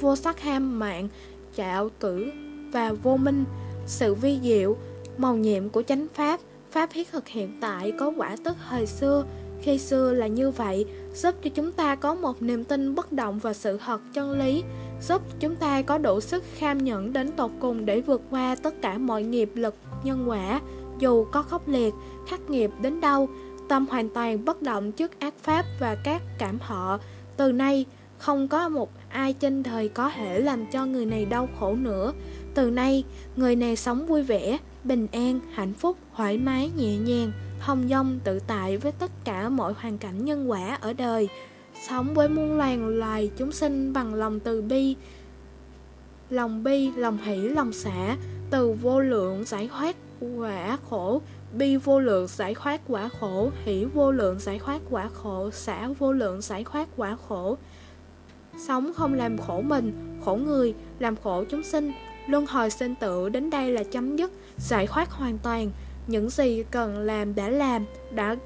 Speaker 1: vô sắc ham mạng, trạo cử và vô minh, sự vi diệu, màu nhiệm của chánh pháp, pháp thiết thực hiện tại có quả tức thời xưa, khi xưa là như vậy, giúp cho chúng ta có một niềm tin bất động vào sự thật chân lý, giúp chúng ta có đủ sức kham nhẫn đến tột cùng để vượt qua tất cả mọi nghiệp lực nhân quả, dù có khốc liệt, khắc nghiệp đến đâu, tâm hoàn toàn bất động trước ác pháp và các cảm họ. Từ nay, không có một ai trên đời có thể làm cho người này đau khổ nữa. Từ nay, người này sống vui vẻ, bình an, hạnh phúc, thoải mái, nhẹ nhàng, hồng dông tự tại với tất cả mọi hoàn cảnh nhân quả ở đời. Sống với muôn loài loài chúng sinh bằng lòng từ bi, lòng bi, lòng hỷ, lòng xả, từ vô lượng giải thoát quả khổ, bi vô lượng giải thoát quả khổ, hỷ vô lượng giải thoát quả khổ, xả vô lượng giải thoát quả khổ. Sống không làm khổ mình, khổ người, làm khổ chúng sinh, luân hồi sinh tử đến đây là chấm dứt, giải thoát hoàn toàn. Những gì cần làm đã làm, đã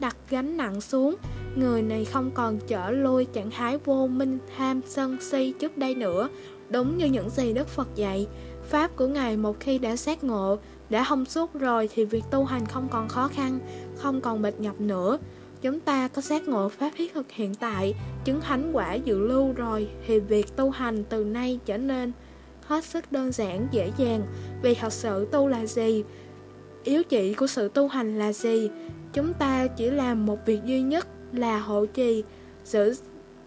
Speaker 1: đặt gánh nặng xuống. Người này không còn trở lôi trạng thái vô minh, tham, sân, si trước đây nữa. Đúng như những gì Đức Phật dạy, Pháp của Ngài một khi đã xác ngộ, đã thông suốt rồi thì việc tu hành không còn khó khăn, không còn mệt nhọc nữa. Chúng ta có xác ngộ pháp thiết thực hiện tại, chứng thánh quả dự lưu rồi thì việc tu hành từ nay trở nên hết sức đơn giản, dễ dàng. Vì thật sự tu là gì? Yếu chỉ của sự tu hành là gì? Chúng ta chỉ làm một việc duy nhất là hộ trì, giữ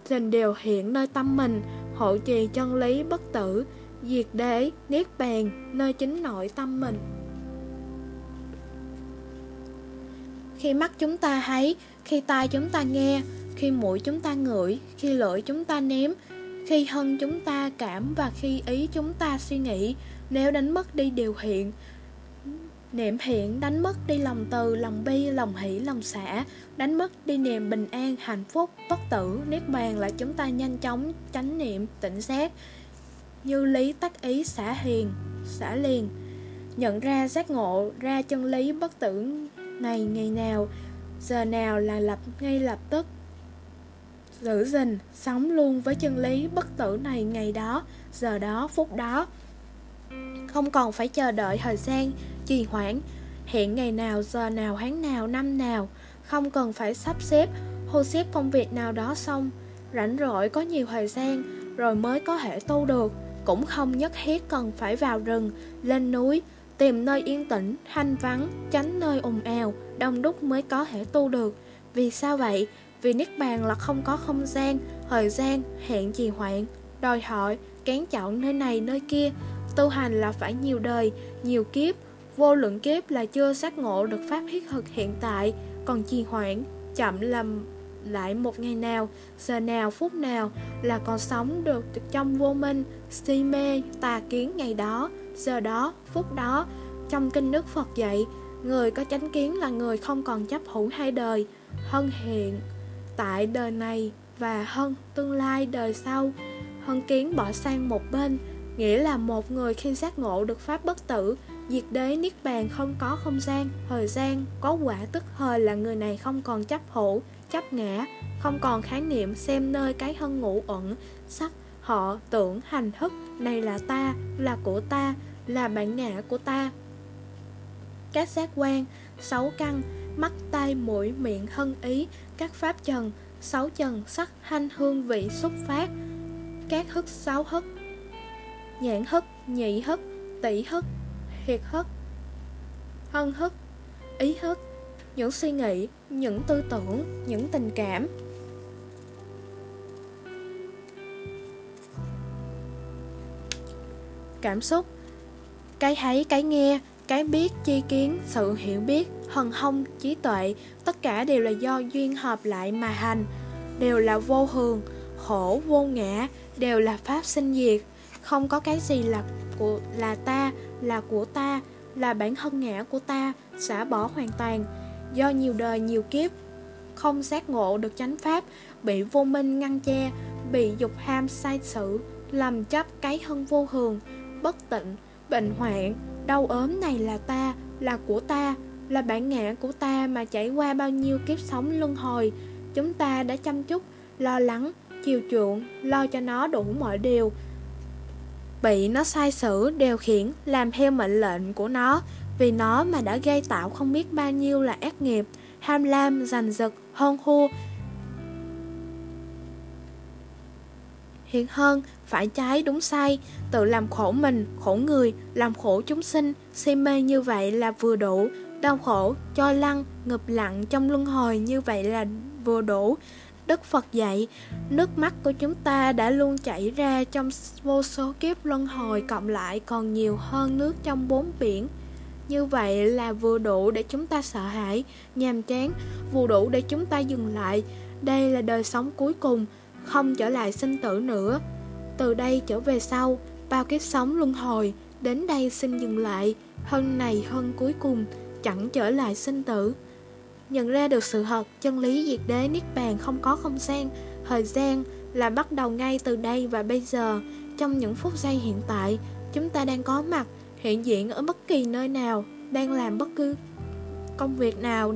Speaker 1: trình điều hiện nơi tâm mình, hộ trì chân lý bất tử, diệt đế, niết bàn nơi chính nội tâm mình. Khi mắt chúng ta thấy, khi tai chúng ta nghe, khi mũi chúng ta ngửi, khi lưỡi chúng ta nếm, khi thân chúng ta cảm và khi ý chúng ta suy nghĩ, nếu đánh mất đi điều hiện, Niệm hiện đánh mất đi lòng từ, lòng bi, lòng hỷ, lòng xả. Đánh mất đi niềm bình an, hạnh phúc, bất tử, niết bàn là chúng ta nhanh chóng tránh niệm, tỉnh giác. Như lý tắc ý xả hiền, xả liền. Nhận ra giác ngộ ra chân lý bất tử này ngày nào. Giờ nào là lập ngay lập tức. Giữ gìn, sống luôn với chân lý bất tử này ngày đó, giờ đó, phút đó. Không còn phải chờ đợi thời gian, trì hoãn. Hẹn ngày nào, giờ nào, tháng nào, năm nào Không cần phải sắp xếp, hô xếp công việc nào đó xong Rảnh rỗi có nhiều thời gian, rồi mới có thể tu được. Cũng không nhất thiết cần phải vào rừng, lên núi Tìm nơi yên tĩnh, thanh vắng, tránh nơi ồn ào, đông đúc mới có thể tu được. Vì sao vậy? Vì Niết Bàn là không có không gian, thời gian, hẹn trì hoãn, đòi hỏi, kén chọn nơi này nơi kia. Tu hành là phải nhiều đời, nhiều kiếp. Vô lượng kiếp là chưa giác ngộ được pháp thiết thực hiện tại Còn trì hoãn, chậm làm lại một ngày nào, giờ nào, phút nào là còn sống được trong vô minh, si mê, tà kiến ngày đó, giờ đó, phút đó. Trong kinh Đức Phật dạy, người có chánh kiến là người không còn chấp hữu hai đời, hơn hiện tại đời này và hơn tương lai đời sau. hơn kiến bỏ sang một bên, nghĩa là một người khi giác ngộ được pháp bất tử, diệt đế niết bàn không có không gian, thời gian, có quả tức thời là người này không còn chấp hữu, chấp ngã, không còn khái niệm xem nơi cái hân ngũ ẩn, sắc, họ, tưởng, hành thức, này là ta, là của ta, là bản ngã của ta. Các giác quan, sáu căn, mắt, tai, mũi, miệng, hân ý, các pháp trần, sáu trần, sắc, hanh, hương vị, xuất phát, các hức, sáu hức, nhãn hức, nhị hức, tỷ hức, thiệt hất, hân hức, ý hức, những suy nghĩ, những tư tưởng, những tình cảm. Cảm xúc Cái thấy, cái nghe, cái biết, chi kiến, sự hiểu biết, hần hông, trí tuệ Tất cả đều là do duyên hợp lại mà hành Đều là vô thường, khổ, vô ngã Đều là pháp sinh diệt Không có cái gì là của là ta, là của ta, là bản thân ngã của ta Xả bỏ hoàn toàn. Do nhiều đời nhiều kiếp không giác ngộ được chánh pháp bị vô minh ngăn che bị dục ham sai sự làm chấp cái thân vô thường bất tịnh bệnh hoạn đau ốm này là ta là của ta là bản ngã của ta mà trải qua bao nhiêu kiếp sống luân hồi chúng ta đã chăm chút lo lắng chiều chuộng lo cho nó đủ mọi điều bị nó sai sử điều khiển làm theo mệnh lệnh của nó vì nó mà đã gây tạo không biết bao nhiêu là ác nghiệp, ham lam, giành giật, hơn hua. Hiện hơn, phải trái đúng sai, tự làm khổ mình, khổ người, làm khổ chúng sinh, si mê như vậy là vừa đủ, đau khổ, cho lăng, ngập lặng trong luân hồi như vậy là vừa đủ. Đức Phật dạy, nước mắt của chúng ta đã luôn chảy ra trong vô số kiếp luân hồi cộng lại còn nhiều hơn nước trong bốn biển. Như vậy là vừa đủ để chúng ta sợ hãi, nhàm chán, vừa đủ để chúng ta dừng lại. Đây là đời sống cuối cùng, không trở lại sinh tử nữa. Từ đây trở về sau, bao kiếp sống luân hồi, đến đây xin dừng lại, hơn này hơn cuối cùng, chẳng trở lại sinh tử. Nhận ra được sự thật, chân lý diệt đế niết bàn không có không gian, thời gian là bắt đầu ngay từ đây và bây giờ, trong những phút giây hiện tại, chúng ta đang có mặt hiện diện ở bất kỳ nơi nào, đang làm bất cứ công việc nào.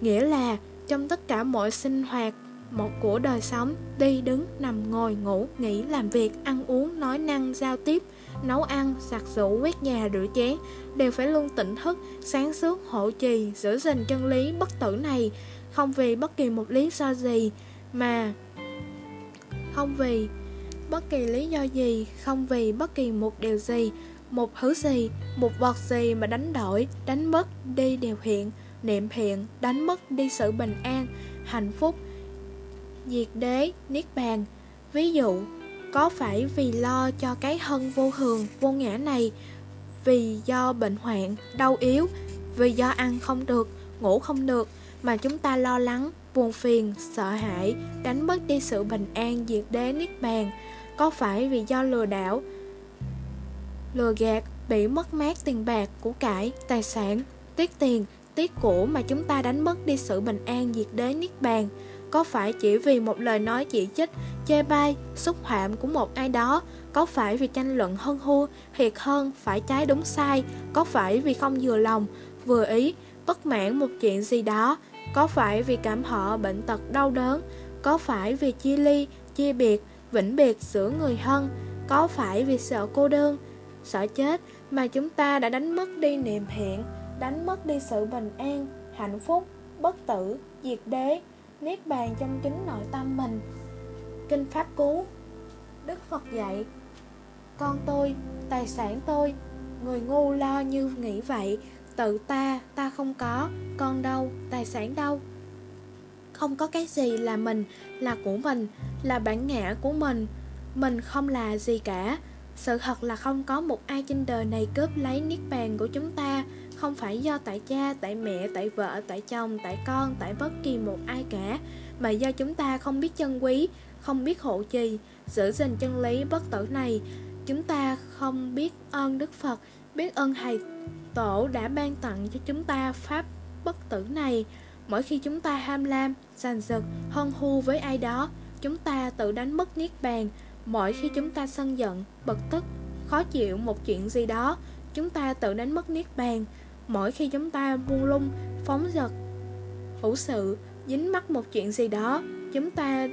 Speaker 1: Nghĩa là trong tất cả mọi sinh hoạt một của đời sống, đi đứng, nằm ngồi, ngủ, nghỉ, làm việc, ăn uống, nói năng, giao tiếp, nấu ăn, giặt giũ, quét nhà, rửa chén đều phải luôn tỉnh thức, sáng suốt, hộ trì, giữ gìn chân lý bất tử này, không vì bất kỳ một lý do gì mà không vì bất kỳ lý do gì, không vì bất kỳ một điều gì, một thứ gì, một vật gì mà đánh đổi, đánh mất đi điều hiện, niệm hiện, đánh mất đi sự bình an, hạnh phúc, diệt đế, niết bàn. Ví dụ, có phải vì lo cho cái hân vô thường, vô ngã này, vì do bệnh hoạn, đau yếu, vì do ăn không được, ngủ không được, mà chúng ta lo lắng, buồn phiền, sợ hãi, đánh mất đi sự bình an, diệt đế, niết bàn, có phải vì do lừa đảo Lừa gạt, bị mất mát tiền bạc, của cải, tài sản Tiếc tiền, tiếc của mà chúng ta đánh mất đi sự bình an diệt đế niết bàn? Có phải chỉ vì một lời nói chỉ trích, chê bai, xúc phạm của một ai đó Có phải vì tranh luận hơn hua, thiệt hơn, phải trái đúng sai Có phải vì không vừa lòng, vừa ý, bất mãn một chuyện gì đó Có phải vì cảm họ bệnh tật đau đớn Có phải vì chia ly, chia biệt, vĩnh biệt giữa người thân Có phải vì sợ cô đơn, sợ chết Mà chúng ta đã đánh mất đi niềm hẹn Đánh mất đi sự bình an, hạnh phúc, bất tử, diệt đế? Niết bàn trong chính nội tâm mình. Kinh Pháp Cú Đức Phật dạy Con tôi, tài sản tôi Người ngu lo như nghĩ vậy Tự ta, ta không có Con đâu, tài sản đâu. Không có cái gì là mình Là của mình, là bản ngã của mình. Mình không là gì cả. Sự thật là không có một ai trên đời này cướp lấy niết bàn của chúng ta. Không phải do tại cha, tại mẹ, tại vợ, tại chồng, tại con, tại bất kỳ một ai cả Mà do chúng ta không biết chân quý, không biết hộ trì Giữ gìn chân lý bất tử này. Chúng ta không biết ơn Đức Phật Biết ơn Thầy Tổ đã ban tặng cho chúng ta Pháp bất tử này. Mỗi khi chúng ta ham lam, giành giật, hân hu với ai đó Chúng ta tự đánh mất niết bàn. Mỗi khi chúng ta sân giận, bực tức, khó chịu một chuyện gì đó Chúng ta tự đánh mất niết bàn. Mỗi khi chúng ta buông lung, phóng dật, hữu sự, dính mắc một chuyện gì đó Chúng ta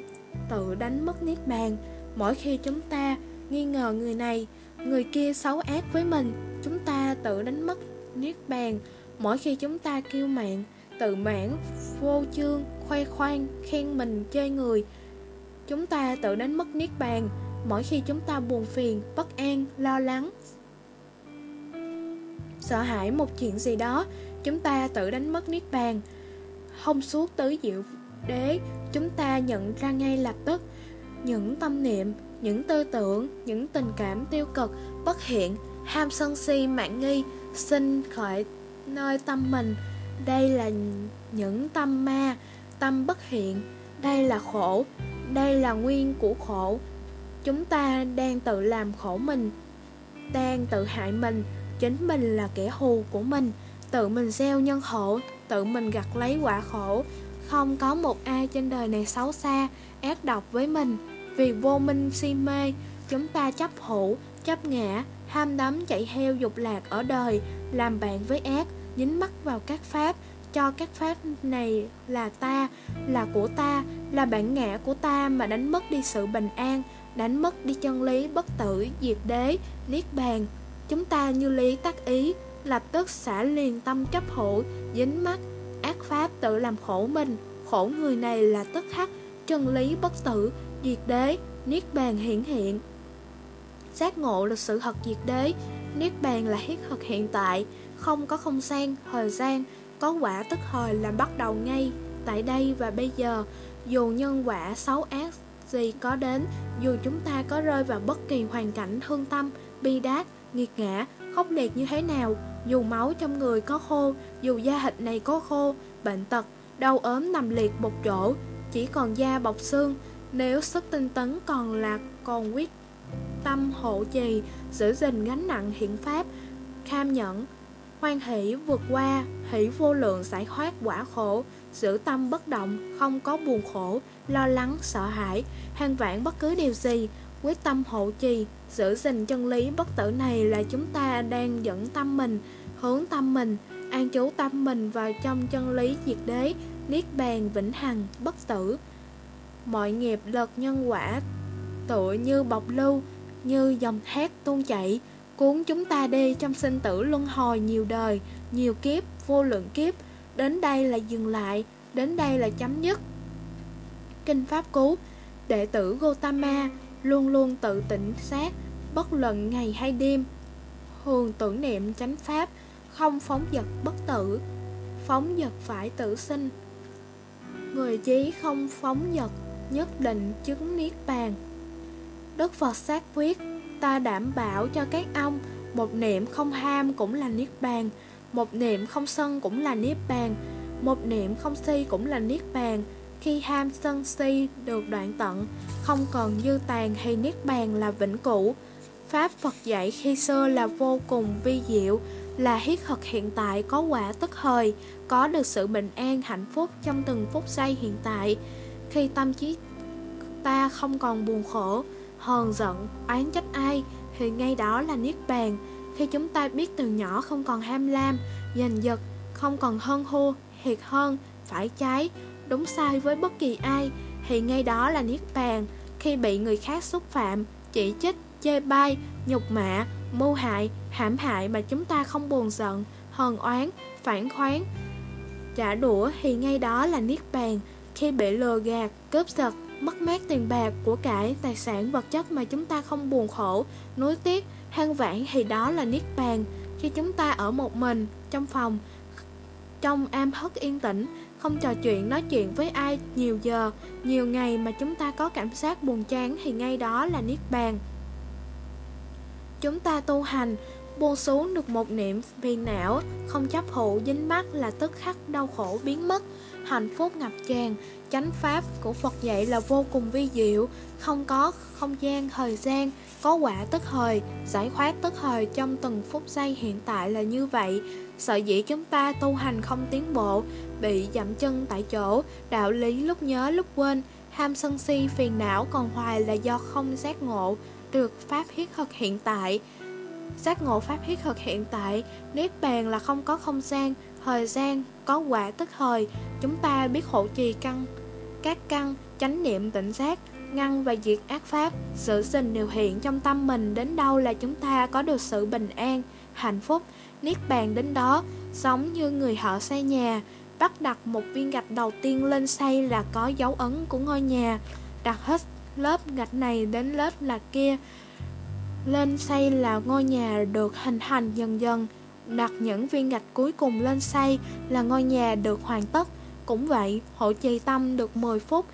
Speaker 1: tự đánh mất niết bàn. Mỗi khi chúng ta nghi ngờ người này, người kia xấu ác với mình Chúng ta tự đánh mất niết bàn. Mỗi khi chúng ta kiêu mạn, tự mãn, vô chương, khoe khoang, khen mình, chơi người Chúng ta tự đánh mất niết bàn. Mỗi khi chúng ta buồn phiền, bất an, lo lắng Sợ hãi một chuyện gì đó Chúng ta tự đánh mất niết bàn. Không suốt tứ diệu đế Chúng ta nhận ra ngay lập tức Những tâm niệm, những tư tưởng, những tình cảm tiêu cực, bất hiện Ham sân si, mạng nghi Sinh khỏi nơi tâm mình. Đây là những tâm ma, tâm bất hiện. Đây là khổ, đây là nguyên của khổ. Chúng ta đang tự làm khổ mình Đang tự hại mình. Chính mình là kẻ hù của mình. Tự mình gieo nhân khổ Tự mình gặt lấy quả khổ. Không có một ai trên đời này xấu xa Ác độc với mình. Vì vô minh si mê Chúng ta chấp hữu, chấp ngã Ham đắm chạy heo dục lạc ở đời Làm bạn với ác Dính mắc vào các pháp. Cho các pháp này là ta Là của ta Là bản ngã của ta mà đánh mất đi sự bình an đánh mất đi chân lý bất tử, diệt đế, niết bàn. Chúng ta như lý tác ý, lập tức xả liền tâm chấp hữu, dính mắt, ác pháp tự làm khổ mình, khổ người này là tức khắc, chân lý bất tử, diệt đế, niết bàn hiển hiện. Giác ngộ là sự thật diệt đế, niết bàn là hiết thực hiện tại, không có không gian, thời gian, có quả tức thời là bắt đầu ngay, tại đây và bây giờ, dù nhân quả xấu ác gì có đến Dù chúng ta có rơi vào bất kỳ hoàn cảnh thương tâm, bi đát, nghiệt ngã, khốc liệt như thế nào. Dù máu trong người có khô, dù da thịt này có khô, bệnh tật, đau ốm nằm liệt một chỗ Chỉ còn da bọc xương. Nếu sức tinh tấn còn là còn quyết tâm hộ trì Giữ gìn gánh nặng hiện pháp Kham nhẫn Hoan hỷ vượt qua Hỷ vô lượng giải thoát quả khổ Giữ tâm bất động Không có buồn khổ lo lắng, sợ hãi, hàng vạn bất cứ điều gì, quyết tâm hộ trì, giữ gìn chân lý bất tử này là chúng ta đang dẫn tâm mình, hướng tâm mình, an trú tâm mình vào trong chân lý diệt đế, niết bàn vĩnh hằng, bất tử. Mọi nghiệp lực nhân quả tựa như bọc lưu, như dòng thác tuôn chảy, cuốn chúng ta đi trong sinh tử luân hồi nhiều đời, nhiều kiếp, vô lượng kiếp. Đến đây là dừng lại, đến đây là chấm dứt. Kinh Pháp Cú Đệ tử Gotama luôn luôn tự tỉnh sát Bất luận ngày hay đêm. Hồn tưởng niệm chánh Pháp, Không phóng dật bất tử, Phóng dật phải tự sinh. Người chí không phóng dật Nhất định chứng Niết Bàn. Đức Phật xác quyết, Ta đảm bảo cho các ông, Một niệm không ham cũng là Niết Bàn, Một niệm không sân cũng là Niết Bàn, Một niệm không si cũng là Niết Bàn khi ham sân si được đoạn tận, không còn dư tàn hay niết bàn là vĩnh cửu. Pháp Phật dạy khi xưa là vô cùng vi diệu, là hiết thực hiện tại có quả tức thời, có được sự bình an hạnh phúc trong từng phút giây hiện tại. khi tâm trí ta không còn buồn khổ hờn giận oán trách ai thì ngay đó là niết bàn khi chúng ta biết từ nhỏ không còn ham lam giành giật không còn hơn hô hiệt hơn phải trái đúng sai với bất kỳ ai, thì ngay đó là niết bàn. Khi bị người khác xúc phạm, chỉ trích, chê bai, nhục mạ, mưu hại, hãm hại mà chúng ta không buồn giận, hờn oán, phản khoáng, trả đũa thì ngay đó là niết bàn. Khi bị lừa gạt, cướp giật, mất mát tiền bạc của cải, tài sản, vật chất mà chúng ta không buồn khổ, nuối tiếc than vãn thì đó là niết bàn. Khi chúng ta ở một mình, trong phòng, trong am hất yên tĩnh không trò chuyện, nói chuyện với ai nhiều giờ, nhiều ngày mà chúng ta có cảm giác buồn chán thì ngay đó là niết bàn. Chúng ta tu hành buông xuống được một niệm phiền não, không chấp thụ dính mắc là tức khắc đau khổ biến mất, hạnh phúc ngập tràn. Chánh pháp của phật dạy là vô cùng vi diệu, không có không gian thời gian, có quả tức thời, giải thoát tức thời trong từng phút giây hiện tại là như vậy sợ dĩ chúng ta tu hành không tiến bộ, bị dậm chân tại chỗ. Đạo lý lúc nhớ, lúc quên. Ham sân si, phiền não còn hoài là do không giác ngộ được pháp thiết thực hiện tại. Giác ngộ pháp thiết thực hiện tại, niết bàn là không có không gian, thời gian có quả tức thời. Chúng ta biết hộ trì căn, các căn, chánh niệm tỉnh giác, ngăn và diệt ác pháp. Sự sinh điều hiện trong tâm mình, đến đâu là chúng ta có được sự bình an hạnh phúc, niết bàn đến đó, giống như người họ xây nhà. Bắt đặt một viên gạch đầu tiên lên xây là có dấu ấn của ngôi nhà. Đặt hết lớp gạch này đến lớp là kia, lên xây là ngôi nhà được hình thành dần dần. Đặt những viên gạch cuối cùng lên xây là ngôi nhà được hoàn tất. Cũng vậy hộ trì tâm được 10 phút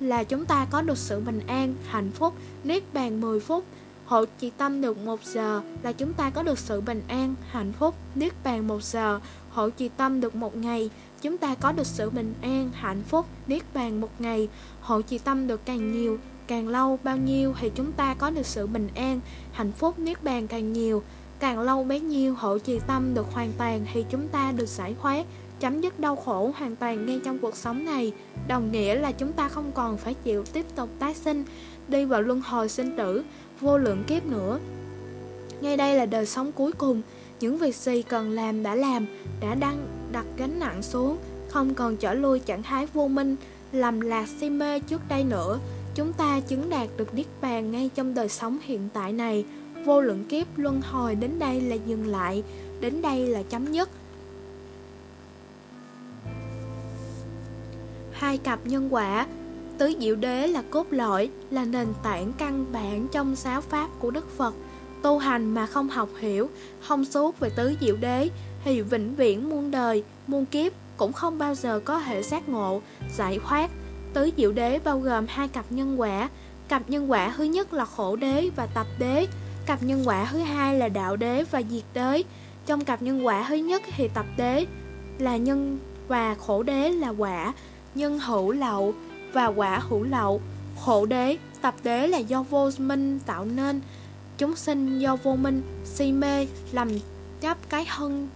Speaker 1: là chúng ta có được sự bình an, hạnh phúc, niết bàn 10 phút hộ trì tâm được một giờ là chúng ta có được sự bình an, hạnh phúc, niết bàn một giờ. Hộ trì tâm được một ngày, chúng ta có được sự bình an, hạnh phúc, niết bàn một ngày. Hộ trì tâm được càng nhiều, càng lâu bao nhiêu thì chúng ta có được sự bình an, hạnh phúc, niết bàn càng nhiều. Càng lâu bấy nhiêu, hộ trì tâm được hoàn toàn thì chúng ta được giải thoát, chấm dứt đau khổ hoàn toàn ngay trong cuộc sống này. Đồng nghĩa là chúng ta không còn phải chịu tiếp tục tái sinh, đi vào luân hồi sinh tử vô lượng kiếp nữa. Ngay đây là đời sống cuối cùng. Những việc gì cần làm đã làm, đã đăng, đặt gánh nặng xuống, không còn trở lui trạng thái vô minh, làm lạc si mê trước đây nữa. Chúng ta chứng đạt được niết bàn ngay trong đời sống hiện tại này. Vô lượng kiếp luân hồi đến đây là dừng lại, đến đây là chấm dứt. Hai cặp nhân quả tứ diệu đế là cốt lõi, là nền tảng căn bản trong giáo pháp của đức phật. Tu hành mà không học hiểu, không suốt về tứ diệu đế thì vĩnh viễn muôn đời, muôn kiếp cũng không bao giờ có hệ giác ngộ, giải thoát. Tứ diệu đế bao gồm hai cặp nhân quả. Cặp nhân quả thứ nhất là khổ đế và tập đế. Cặp nhân quả thứ hai là đạo đế và diệt đế. Trong cặp nhân quả thứ nhất thì tập đế là nhân và khổ đế là quả, nhân hữu lậu và quả hữu lậu. Khổ đế, tập đế là do vô minh tạo nên. Chúng sinh do vô minh, si mê, lầm chấp cái hân.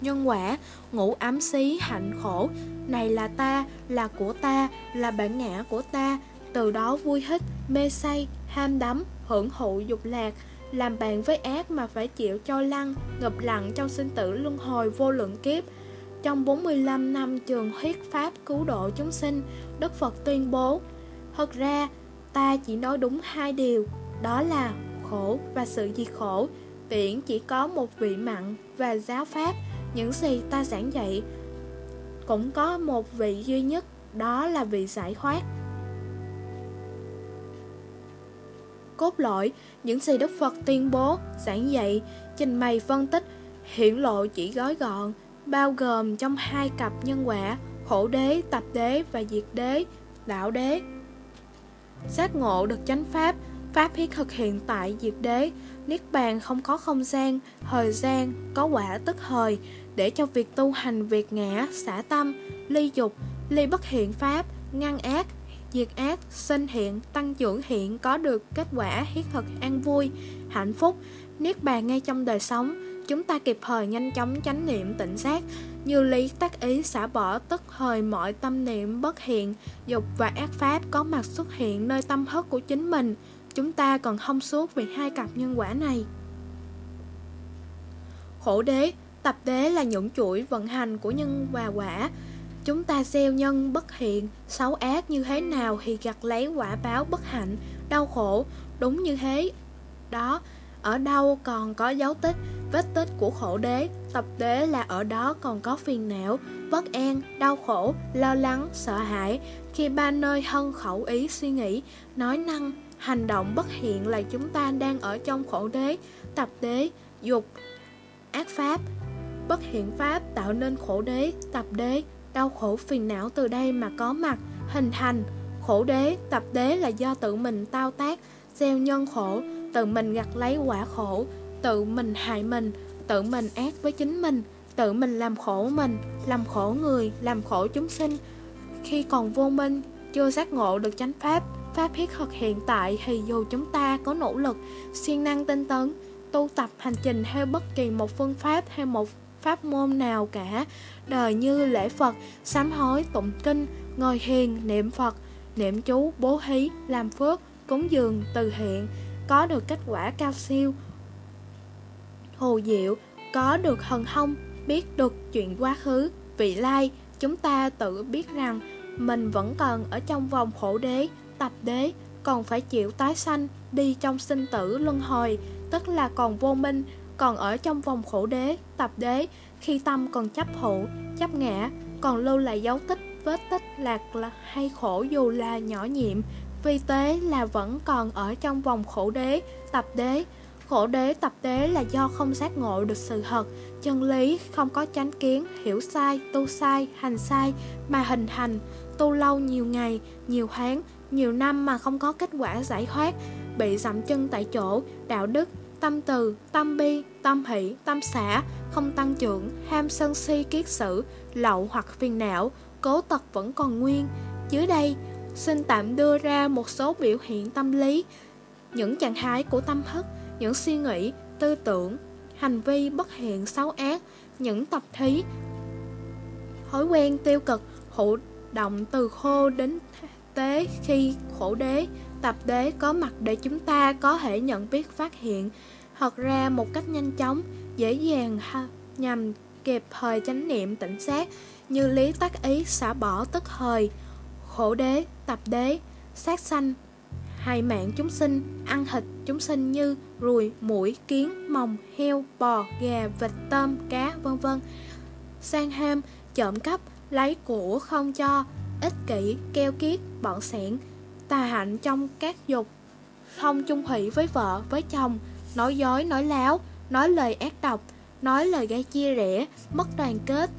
Speaker 1: Nhân quả ngủ ám xí, hạnh khổ. Này là ta, là của ta, là bản ngã của ta. Từ đó vui hít mê say, ham đắm, hưởng thụ dục lạc. Làm bạn với ác mà phải chịu cho lăng, ngập lặng trong sinh tử luân hồi vô lượng kiếp trong 45 năm trường thuyết pháp cứu độ chúng sinh, Đức Phật tuyên bố, Thật ra, ta chỉ nói đúng hai điều, Đó là khổ và sự diệt khổ. Tiễn chỉ có một vị mặn và giáo pháp, Những gì ta giảng dạy Cũng có một vị duy nhất, Đó là vị giải thoát. Cốt lõi, Những gì Đức Phật tuyên bố, Giảng dạy, Trình bày phân tích Hiện lộ chỉ gói gọn. Bao gồm trong hai cặp nhân quả Khổ đế, tập đế và diệt đế Đạo đế. Giác ngộ được chánh pháp Pháp hiết thực hiện tại diệt đế. Niết bàn không có không gian Thời gian có quả tức thời Để cho việc tu hành việc ngã Xả tâm, ly dục Ly bất hiện pháp, ngăn ác Diệt ác, sinh hiện, tăng trưởng hiện Có được kết quả hiết thực an vui Hạnh phúc. Niết bàn ngay trong đời sống Chúng ta kịp thời nhanh chóng chánh niệm tỉnh giác như lý tác ý xả bỏ tức thời mọi tâm niệm bất hiện, dục và ác pháp có mặt xuất hiện nơi tâm thức của chính mình. Chúng ta còn không suốt về hai cặp nhân quả này. Khổ đế, tập đế là những chuỗi vận hành của nhân và quả. Chúng ta gieo nhân bất hiện, xấu ác như thế nào thì gặt lấy quả báo bất hạnh, đau khổ, đúng như thế. Đó, ở đâu còn có dấu tích, vết tích của khổ đế, tập đế là ở đó còn có phiền não, bất an, đau khổ, lo lắng, sợ hãi. Khi ba nơi hân khẩu ý suy nghĩ, nói năng, hành động bất hiện là chúng ta đang ở trong khổ đế, tập đế, dục, ác pháp. Bất hiện pháp tạo nên khổ đế, tập đế, đau khổ phiền não từ đây mà có mặt, hình thành. Khổ đế, tập đế là do tự mình tao tác, gieo nhân khổ, tự mình gặt lấy quả khổ, tự mình hại mình, tự mình ác với chính mình, tự mình làm khổ mình, làm khổ người, làm khổ chúng sinh. Khi còn vô minh, chưa giác ngộ được chánh pháp, pháp thiết thực hiện tại thì dù chúng ta có nỗ lực, siêng năng tinh tấn, tu tập hành trình theo bất kỳ một phương pháp hay một pháp môn nào cả, đời như lễ Phật, sám hối, tụng kinh, ngồi thiền, niệm Phật, niệm chú, bố thí, làm phước, cúng dường, từ thiện, có được kết quả cao siêu. Hồ diệu, có được hần hông, biết được chuyện quá khứ, vị lai, chúng ta tự biết rằng mình vẫn còn ở trong vòng khổ đế, tập đế, còn phải chịu tái sanh, đi trong sinh tử luân hồi, tức là còn vô minh, còn ở trong vòng khổ đế, tập đế, khi tâm còn chấp hộ, chấp ngã, còn lưu lại dấu tích, vết tích lạc là hay khổ dù là nhỏ nhiệm, vi tế là vẫn còn ở trong vòng khổ đế, tập đế. Khổ đế, tập đế là do không giác ngộ được sự thật, chân lý, không có chánh kiến, hiểu sai, tu sai, hành sai mà hình thành, tu lâu nhiều ngày, nhiều tháng, nhiều năm mà không có kết quả giải thoát, bị dậm chân tại chỗ, đạo đức, tâm từ, tâm bi, tâm hỷ, tâm xả, không tăng trưởng, ham sân si kiết sử, lậu hoặc phiền não, cố tật vẫn còn nguyên. Dưới đây, xin tạm đưa ra một số biểu hiện tâm lý, những trạng thái của tâm thức, những suy nghĩ, tư tưởng, hành vi bất hiện xấu ác, những tập thí, thói quen tiêu cực, hụ động từ khô đến tế khi khổ đế, tập đế có mặt để chúng ta có thể nhận biết phát hiện thật ra một cách nhanh chóng, dễ dàng nhằm kịp thời chánh niệm tỉnh giác như lý tác ý xả bỏ tức thời khổ đế, tập đế, sát sanh, hại mạng chúng sinh, ăn thịt chúng sinh như ruồi, mũi, kiến, mồng, heo, bò, gà, vịt, tôm, cá, vân vân. Sang ham, trộm cắp, lấy của không cho, ích kỷ, keo kiết, bọn sẻn, tà hạnh trong các dục, không chung thủy với vợ, với chồng, nói dối, nói láo, nói lời ác độc, nói lời gây chia rẽ, mất đoàn kết,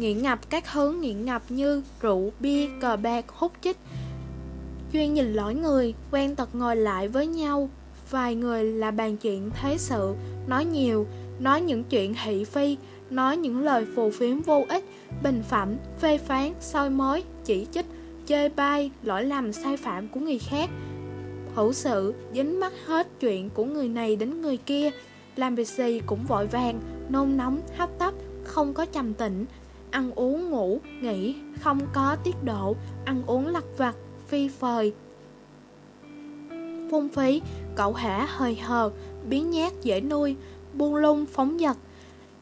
Speaker 1: nghiện ngập các hướng nghiện ngập như rượu, bia, cờ bạc, hút chích. Chuyên nhìn lõi người, quen tật ngồi lại với nhau, vài người là bàn chuyện thế sự, nói nhiều, nói những chuyện thị phi, nói những lời phù phiếm vô ích, bình phẩm, phê phán, soi mối, chỉ trích, chơi bai, lỗi lầm sai phạm của người khác. Hữu sự, dính mắc hết chuyện của người này đến người kia, làm việc gì cũng vội vàng, nôn nóng, hấp tấp, không có trầm tĩnh, ăn uống ngủ, nghỉ, không có tiết độ, ăn uống lặt vặt, phi phời. Phung phí, cậu hả hơi hờ, biến nhát dễ nuôi, buông lung phóng dật,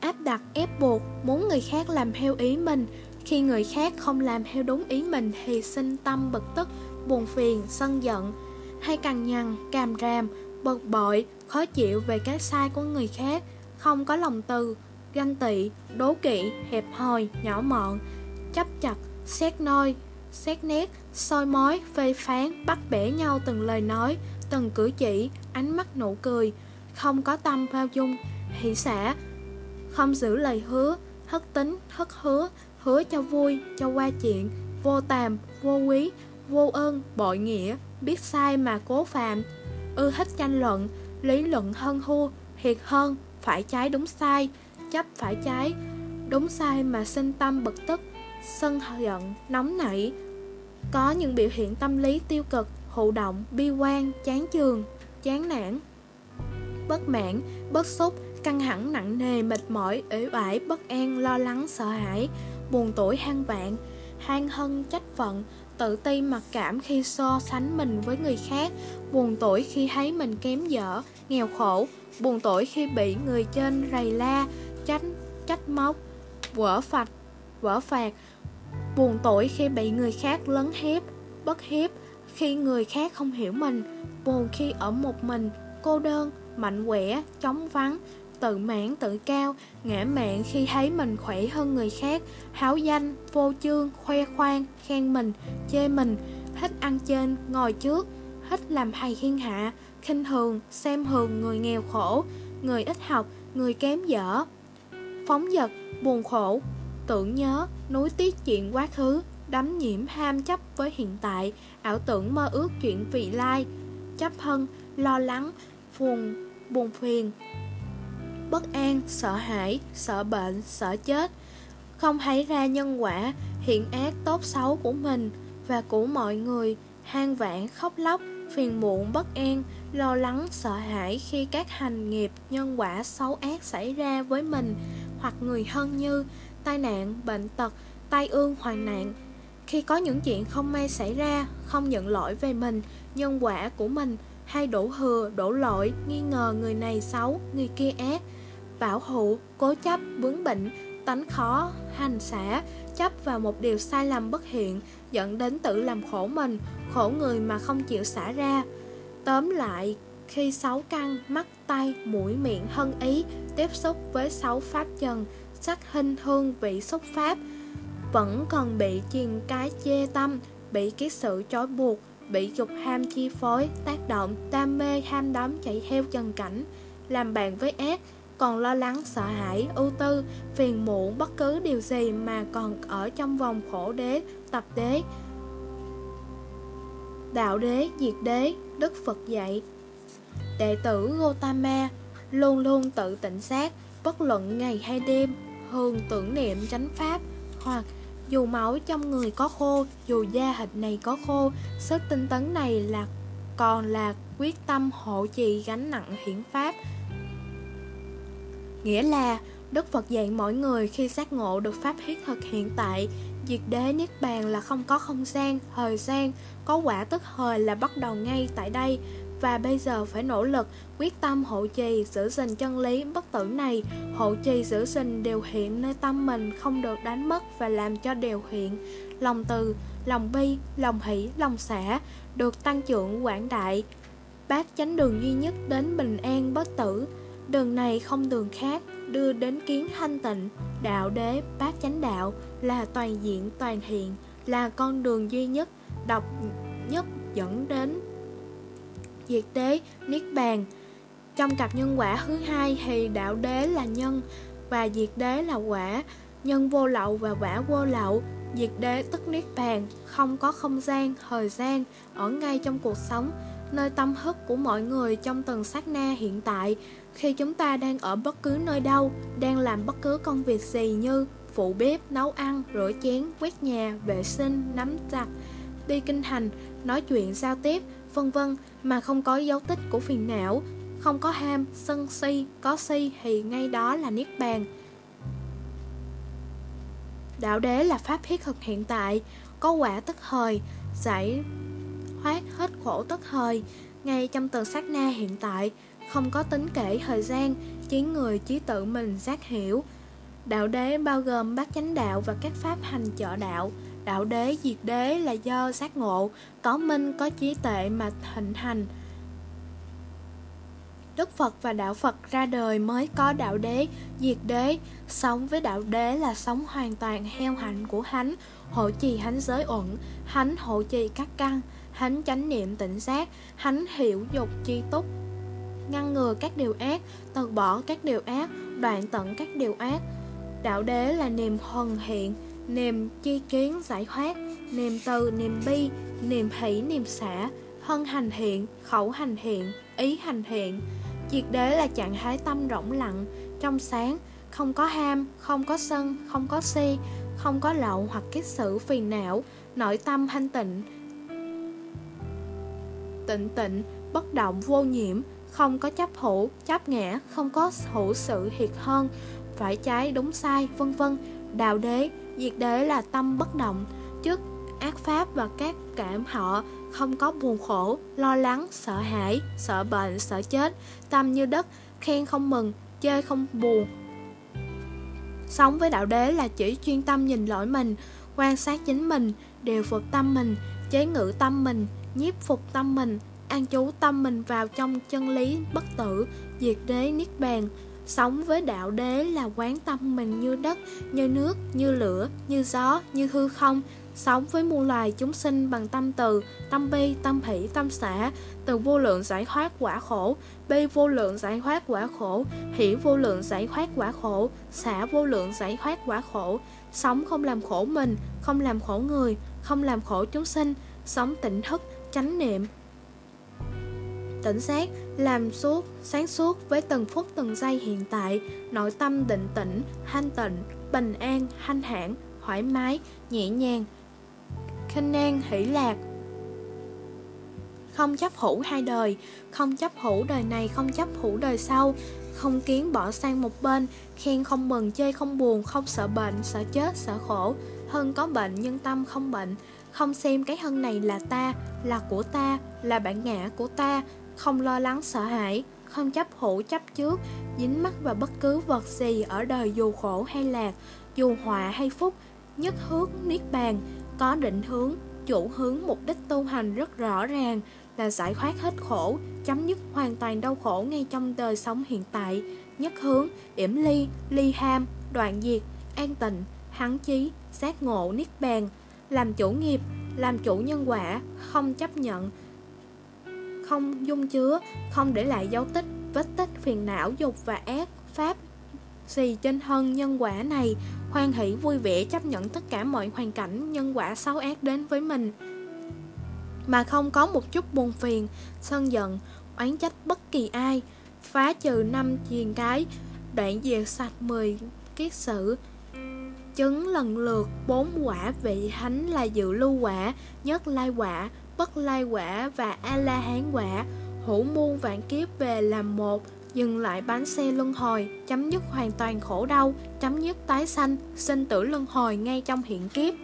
Speaker 1: áp đặt ép buộc, muốn người khác làm theo ý mình. Khi người khác không làm theo đúng ý mình thì sinh tâm bực tức, buồn phiền, sân giận, hay cằn nhằn, càm ràm, bực bội, khó chịu về cái sai của người khác, không có lòng từ, ganh tị, đố kỵ, hẹp hòi, nhỏ mọn, chấp chặt, xét nôi, xét nét, soi mói, phê phán, bắt bẻ nhau từng lời nói, từng cử chỉ, ánh mắt nụ cười, không có tâm bao dung, hỷ xả, không giữ lời hứa, hất tính, hất hứa, hứa cho vui, cho qua chuyện, vô tàm, vô quý, vô ơn, bội nghĩa, biết sai mà cố phạm, ưa thích tranh luận, lý luận hơn thua, thiệt hơn, phải trái đúng sai, chấp phải trái. Đúng sai mà sinh tâm bực tức Sân giận, nóng nảy. Có những biểu hiện tâm lý tiêu cực Hụ động, bi quan, chán chường, chán nản. Bất mãn, bất xúc, Căng thẳng nặng nề, mệt mỏi, uể oải, bất an, lo lắng, sợ hãi. Buồn tuổi hang vạn Hang hân trách phận Tự ti mặc cảm khi so sánh mình với người khác. Buồn tuổi khi thấy mình kém dở, nghèo khổ. Buồn tuổi khi bị người trên rầy la, trách, trách móc, vỡ phạt, vỡ phạt Buồn tội khi bị người khác lấn hiếp, bất hiếp Khi người khác không hiểu mình Buồn khi ở một mình, cô đơn, mạnh quẻ, chóng vắng Tự mãn tự cao, ngã mạn khi thấy mình khỏe hơn người khác Háo danh, vô chương, khoe khoang, khen mình, chê mình Thích ăn trên, ngồi trước, thích làm thầy thiên hạ khinh thường, xem thường người nghèo khổ, người ít học, người kém dở. Phóng dật, buồn khổ, tưởng nhớ, núi tiếc chuyện quá khứ, đắm nhiễm ham chấp với hiện tại, ảo tưởng mơ ước chuyện vị lai, chấp hân, lo lắng, phùng buồn phiền, bất an, sợ hãi, sợ bệnh, sợ chết, không thấy ra nhân quả, hiện ác tốt xấu của mình và của mọi người, hang vãn, khóc lóc, phiền muộn bất an, lo lắng sợ hãi khi các hành nghiệp nhân quả xấu ác xảy ra với mình hoặc người thân như tai nạn, bệnh tật, tai ương, hoàn nạn. Khi có những chuyện không may xảy ra, không nhận lỗi về mình, nhân quả của mình, hay đổ thừa, đổ lỗi, nghi ngờ người này xấu, người kia ác, bảo hộ, cố chấp, bướng bỉnh, tánh khó, hành xả, chấp vào một điều sai lầm bất hiện, dẫn đến tự làm khổ mình, khổ người mà không chịu xả ra. Tóm lại, khi sáu căn, mắt, tay, mũi, miệng, thân ý tiếp xúc với sáu pháp trần, sắc hình hương vị xúc pháp, vẫn còn bị chiền cái chê tâm, bị cái sự trói buộc, bị dục ham chi phối, tác động, đam mê, ham đắm chạy theo trần cảnh, làm bạn với ác, còn lo lắng, sợ hãi, ưu tư, phiền muộn bất cứ điều gì mà còn ở trong vòng khổ đế, tập đế, đạo đế, diệt đế, Đức Phật dạy. Đệ tử Gotama luôn luôn tự tỉnh giác, bất luận ngày hay đêm, thường tưởng niệm chánh pháp, hoặc dù máu trong người có khô, dù da thịt này có khô, sức tinh tấn này là còn là quyết tâm hộ trì gánh nặng hiển pháp. Nghĩa là Đức Phật dạy mỗi người khi giác ngộ được pháp thiết thực hiện tại Diệt đế Niết Bàn là không có không gian, thời gian Có quả tức thời là bắt đầu ngay tại đây và bây giờ phải nỗ lực, quyết tâm hộ trì, giữ gìn chân lý bất tử này. Hộ trì giữ gìn điều hiện nơi tâm mình không được đánh mất và làm cho điều hiện. Lòng từ, lòng bi, lòng hỷ, lòng xả Được tăng trưởng quảng đại. Bác chánh đường duy nhất đến bình an bất tử. Đường này không đường khác đưa đến kiến thanh tịnh. Đạo đế bát chánh đạo là toàn diện toàn hiện Là con đường duy nhất, độc nhất dẫn đến Diệt đế, niết bàn. Trong cặp nhân quả thứ hai thì đạo đế là nhân Và diệt đế là quả. Nhân vô lậu và quả vô lậu Diệt đế tức niết bàn Không có không gian, thời gian Ở ngay trong cuộc sống Nơi tâm thức của mọi người trong từng sát na hiện tại. Khi chúng ta đang ở bất cứ nơi đâu, đang làm bất cứ công việc gì như phụ bếp, nấu ăn, rửa chén, quét nhà, vệ sinh, nắm chặt, đi kinh hành, nói chuyện giao tiếp, vân vân mà không có dấu tích của phiền não, không có ham, sân si, có si thì ngay đó là niết bàn. Đạo đế là pháp thiết thực hiện tại, có quả tức thời, giải thoát hết khổ tức thời, ngay trong từng sát na hiện tại, không có tính kể thời gian, chỉ người chỉ tự mình giác hiểu. Đạo đế bao gồm bát chánh đạo và các pháp hành trợ đạo. Đạo đế diệt đế là do giác ngộ, có minh có trí tệ mà hình hành. Đức Phật và Đạo Phật ra đời mới có đạo đế, diệt đế. Sống với đạo đế là sống hoàn toàn heo hạnh của Hánh, hộ trì Hánh giới uẩn, Hánh hộ trì các căn, Hánh chánh niệm tỉnh giác, Hánh hiểu dục chi túc, ngăn ngừa các điều ác, từ bỏ các điều ác, đoạn tận các điều ác. Đạo đế là niềm thuần hiện, niềm chi kiến giải thoát, niềm từ, niềm bi, niềm hỷ, niềm xả, thân hành thiện khẩu hành thiện ý hành thiện Triệt đế là trạng thái tâm rỗng lặng, trong sáng, không có ham, không có sân, không có si, không có lậu hoặc kiết sự phiền não, nội tâm thanh tịnh. Tịnh tịnh, bất động vô nhiễm, không có chấp hữu, chấp ngã, không có hữu sự hiệt hơn, phải trái đúng sai, vân vân. Đạo đế, diệt đế là tâm bất động, trước ác pháp và các cảm họ không có buồn khổ, lo lắng, sợ hãi, sợ bệnh, sợ chết, tâm như đất, khen không mừng, chơi không buồn. Sống với đạo đế là chỉ chuyên tâm nhìn lỗi mình, quan sát chính mình, điều phục tâm mình, chế ngự tâm mình, nhiếp phục tâm mình, an trú tâm mình vào trong chân lý bất tử, diệt đế niết bàn. Sống với đạo đế là quán tâm mình như đất, như nước, như lửa, như gió, như hư không, sống với muôn loài chúng sinh bằng tâm từ, tâm bi, tâm hỷ, tâm xả, từ vô lượng giải thoát quả khổ, bi vô lượng giải thoát quả khổ, hỷ vô lượng giải thoát quả khổ, xả vô lượng giải thoát quả khổ, sống không làm khổ mình, không làm khổ người, không làm khổ chúng sinh, sống tỉnh thức, chánh niệm, tỉnh giác, làm suốt, sáng suốt với từng phút từng giây hiện tại, nội tâm định tĩnh, thanh tịnh, bình an, thanh hãn, thoải mái, nhẹ nhàng, khinh an, hỷ lạc. Không chấp hữu hai đời, không chấp hữu đời này, không chấp hữu đời sau, không kiến bỏ sang một bên, khen không mừng, chơi không buồn, không sợ bệnh, sợ chết, sợ khổ, hơn có bệnh nhưng tâm không bệnh, không xem cái hân này là ta, là của ta, là bản ngã của ta, không lo lắng sợ hãi, không chấp hữu chấp trước, dính mắc vào bất cứ vật gì ở đời dù khổ hay lạc, dù họa hay phúc, nhất hướng niết bàn, có định hướng, chủ hướng mục đích tu hành rất rõ ràng là giải thoát hết khổ, chấm dứt hoàn toàn đau khổ ngay trong đời sống hiện tại, nhất hướng, yểm ly, ly ham, đoạn diệt, an tịnh, hắng chí, giác ngộ, niết bàn, làm chủ nghiệp, làm chủ nhân quả, không chấp nhận, không dung chứa, không để lại dấu tích, vết tích phiền não, dục và ác, pháp gì trên thân nhân quả này, hoan hỷ vui vẻ chấp nhận tất cả mọi hoàn cảnh nhân quả xấu ác đến với mình. Mà không có một chút buồn phiền, sân giận, oán trách bất kỳ ai, phá trừ năm chiền cái, đoạn diệt sạch mười kiết sử, chứng lần lượt bốn quả vị thánh là dự lưu quả, nhất lai quả, bất lai quả và a la hán quả, hữu muôn vạn kiếp về làm một, dừng lại bánh xe luân hồi, chấm dứt hoàn toàn khổ đau, chấm dứt tái sanh, sinh tử luân hồi ngay trong hiện kiếp.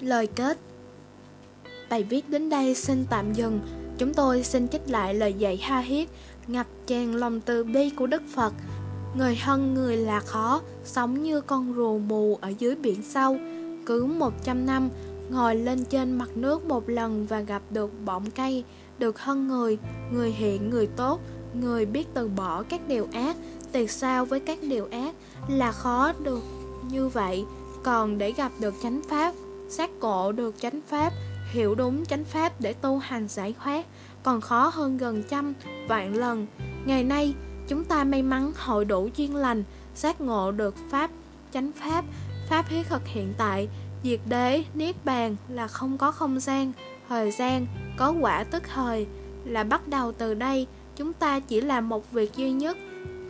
Speaker 1: Lời kết. Bài viết đến đây xin tạm dừng. Chúng tôi xin trích lại lời dạy ha hiết Ngập tràn lòng từ bi của Đức Phật. Người hân người là khó Sống như con rùa mù ở dưới biển sâu. Cứ 100 năm, Ngồi lên trên mặt nước một lần Và gặp được bọng cây, Được hơn người Người hiện, người tốt, Người biết từ bỏ các điều ác Tiệt sao với các điều ác, Là khó được như vậy. Còn để gặp được chánh pháp Giác ngộ được chánh pháp, Hiểu đúng chánh pháp để tu hành giải thoát, Còn khó hơn gần trăm, vạn lần. Ngày nay, chúng ta may mắn hội đủ duyên lành Giác ngộ được pháp, chánh pháp Pháp thiết thực hiện tại Diệt đế, niết bàn là không có không gian Thời gian, có quả tức thời. Là bắt đầu từ đây Chúng ta chỉ làm một việc duy nhất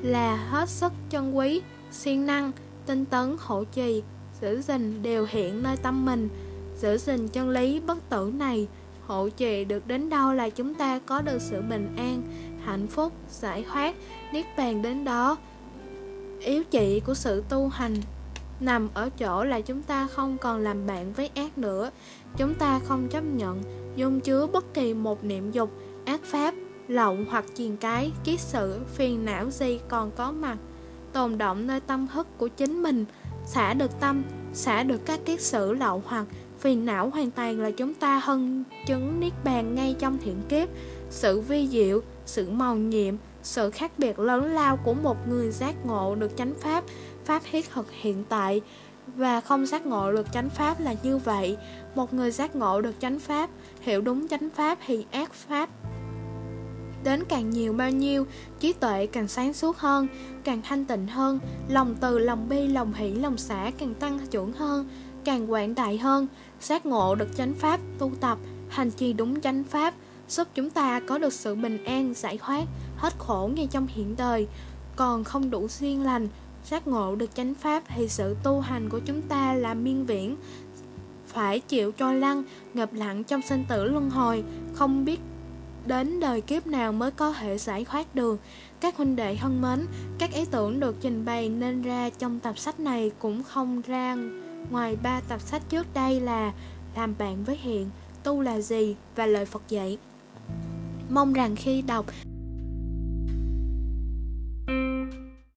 Speaker 1: Là hết sức chân quý siêng năng, tinh tấn, hỗ trì giữ gìn đều hiện nơi tâm mình. Giữ gìn chân lý bất tử này hộ trì được đến đâu là chúng ta có được sự bình an hạnh phúc giải thoát. Niết bàn đến đó yếu trị của sự tu hành nằm ở chỗ là chúng ta không còn làm bạn với ác nữa chúng ta không chấp nhận dung chứa bất kỳ một niệm dục ác pháp lậu hoặc chiền cái kiết sự phiền não gì còn có mặt tồn động nơi tâm thức của chính mình xả được tâm, xả được các kiết sử lậu hoặc phiền não hoàn toàn là chúng ta hân chứng niết bàn ngay trong thiện kiếp. Sự vi diệu, sự màu nhiệm, sự khác biệt lớn lao của một người giác ngộ được chánh pháp, pháp thiết thực hiện tại và không giác ngộ được chánh pháp là như vậy. Một người giác ngộ được chánh pháp, hiểu đúng chánh pháp thì ác pháp đến càng nhiều bao nhiêu, trí tuệ càng sáng suốt hơn, càng thanh tịnh hơn, lòng từ, lòng bi, lòng hỷ, lòng xả càng tăng trưởng hơn, càng quảng đại hơn, giác ngộ được chánh pháp, tu tập, hành trì đúng chánh pháp, giúp chúng ta có được sự bình an, giải thoát, hết khổ ngay trong hiện đời, còn không đủ duyên lành, giác ngộ được chánh pháp thì sự tu hành của chúng ta là miên viễn, phải chịu trôi lăn, ngập lặng trong sinh tử luân hồi, không biết đến đời kiếp nào mới có thể giải thoát được. Các huynh đệ thân mến, các ý tưởng được trình bày nên ra trong tập sách này cũng không ra ngoài ba tập sách trước đây là Làm bạn với hiện, Tu là gì và lời Phật dạy. Mong rằng khi đọc,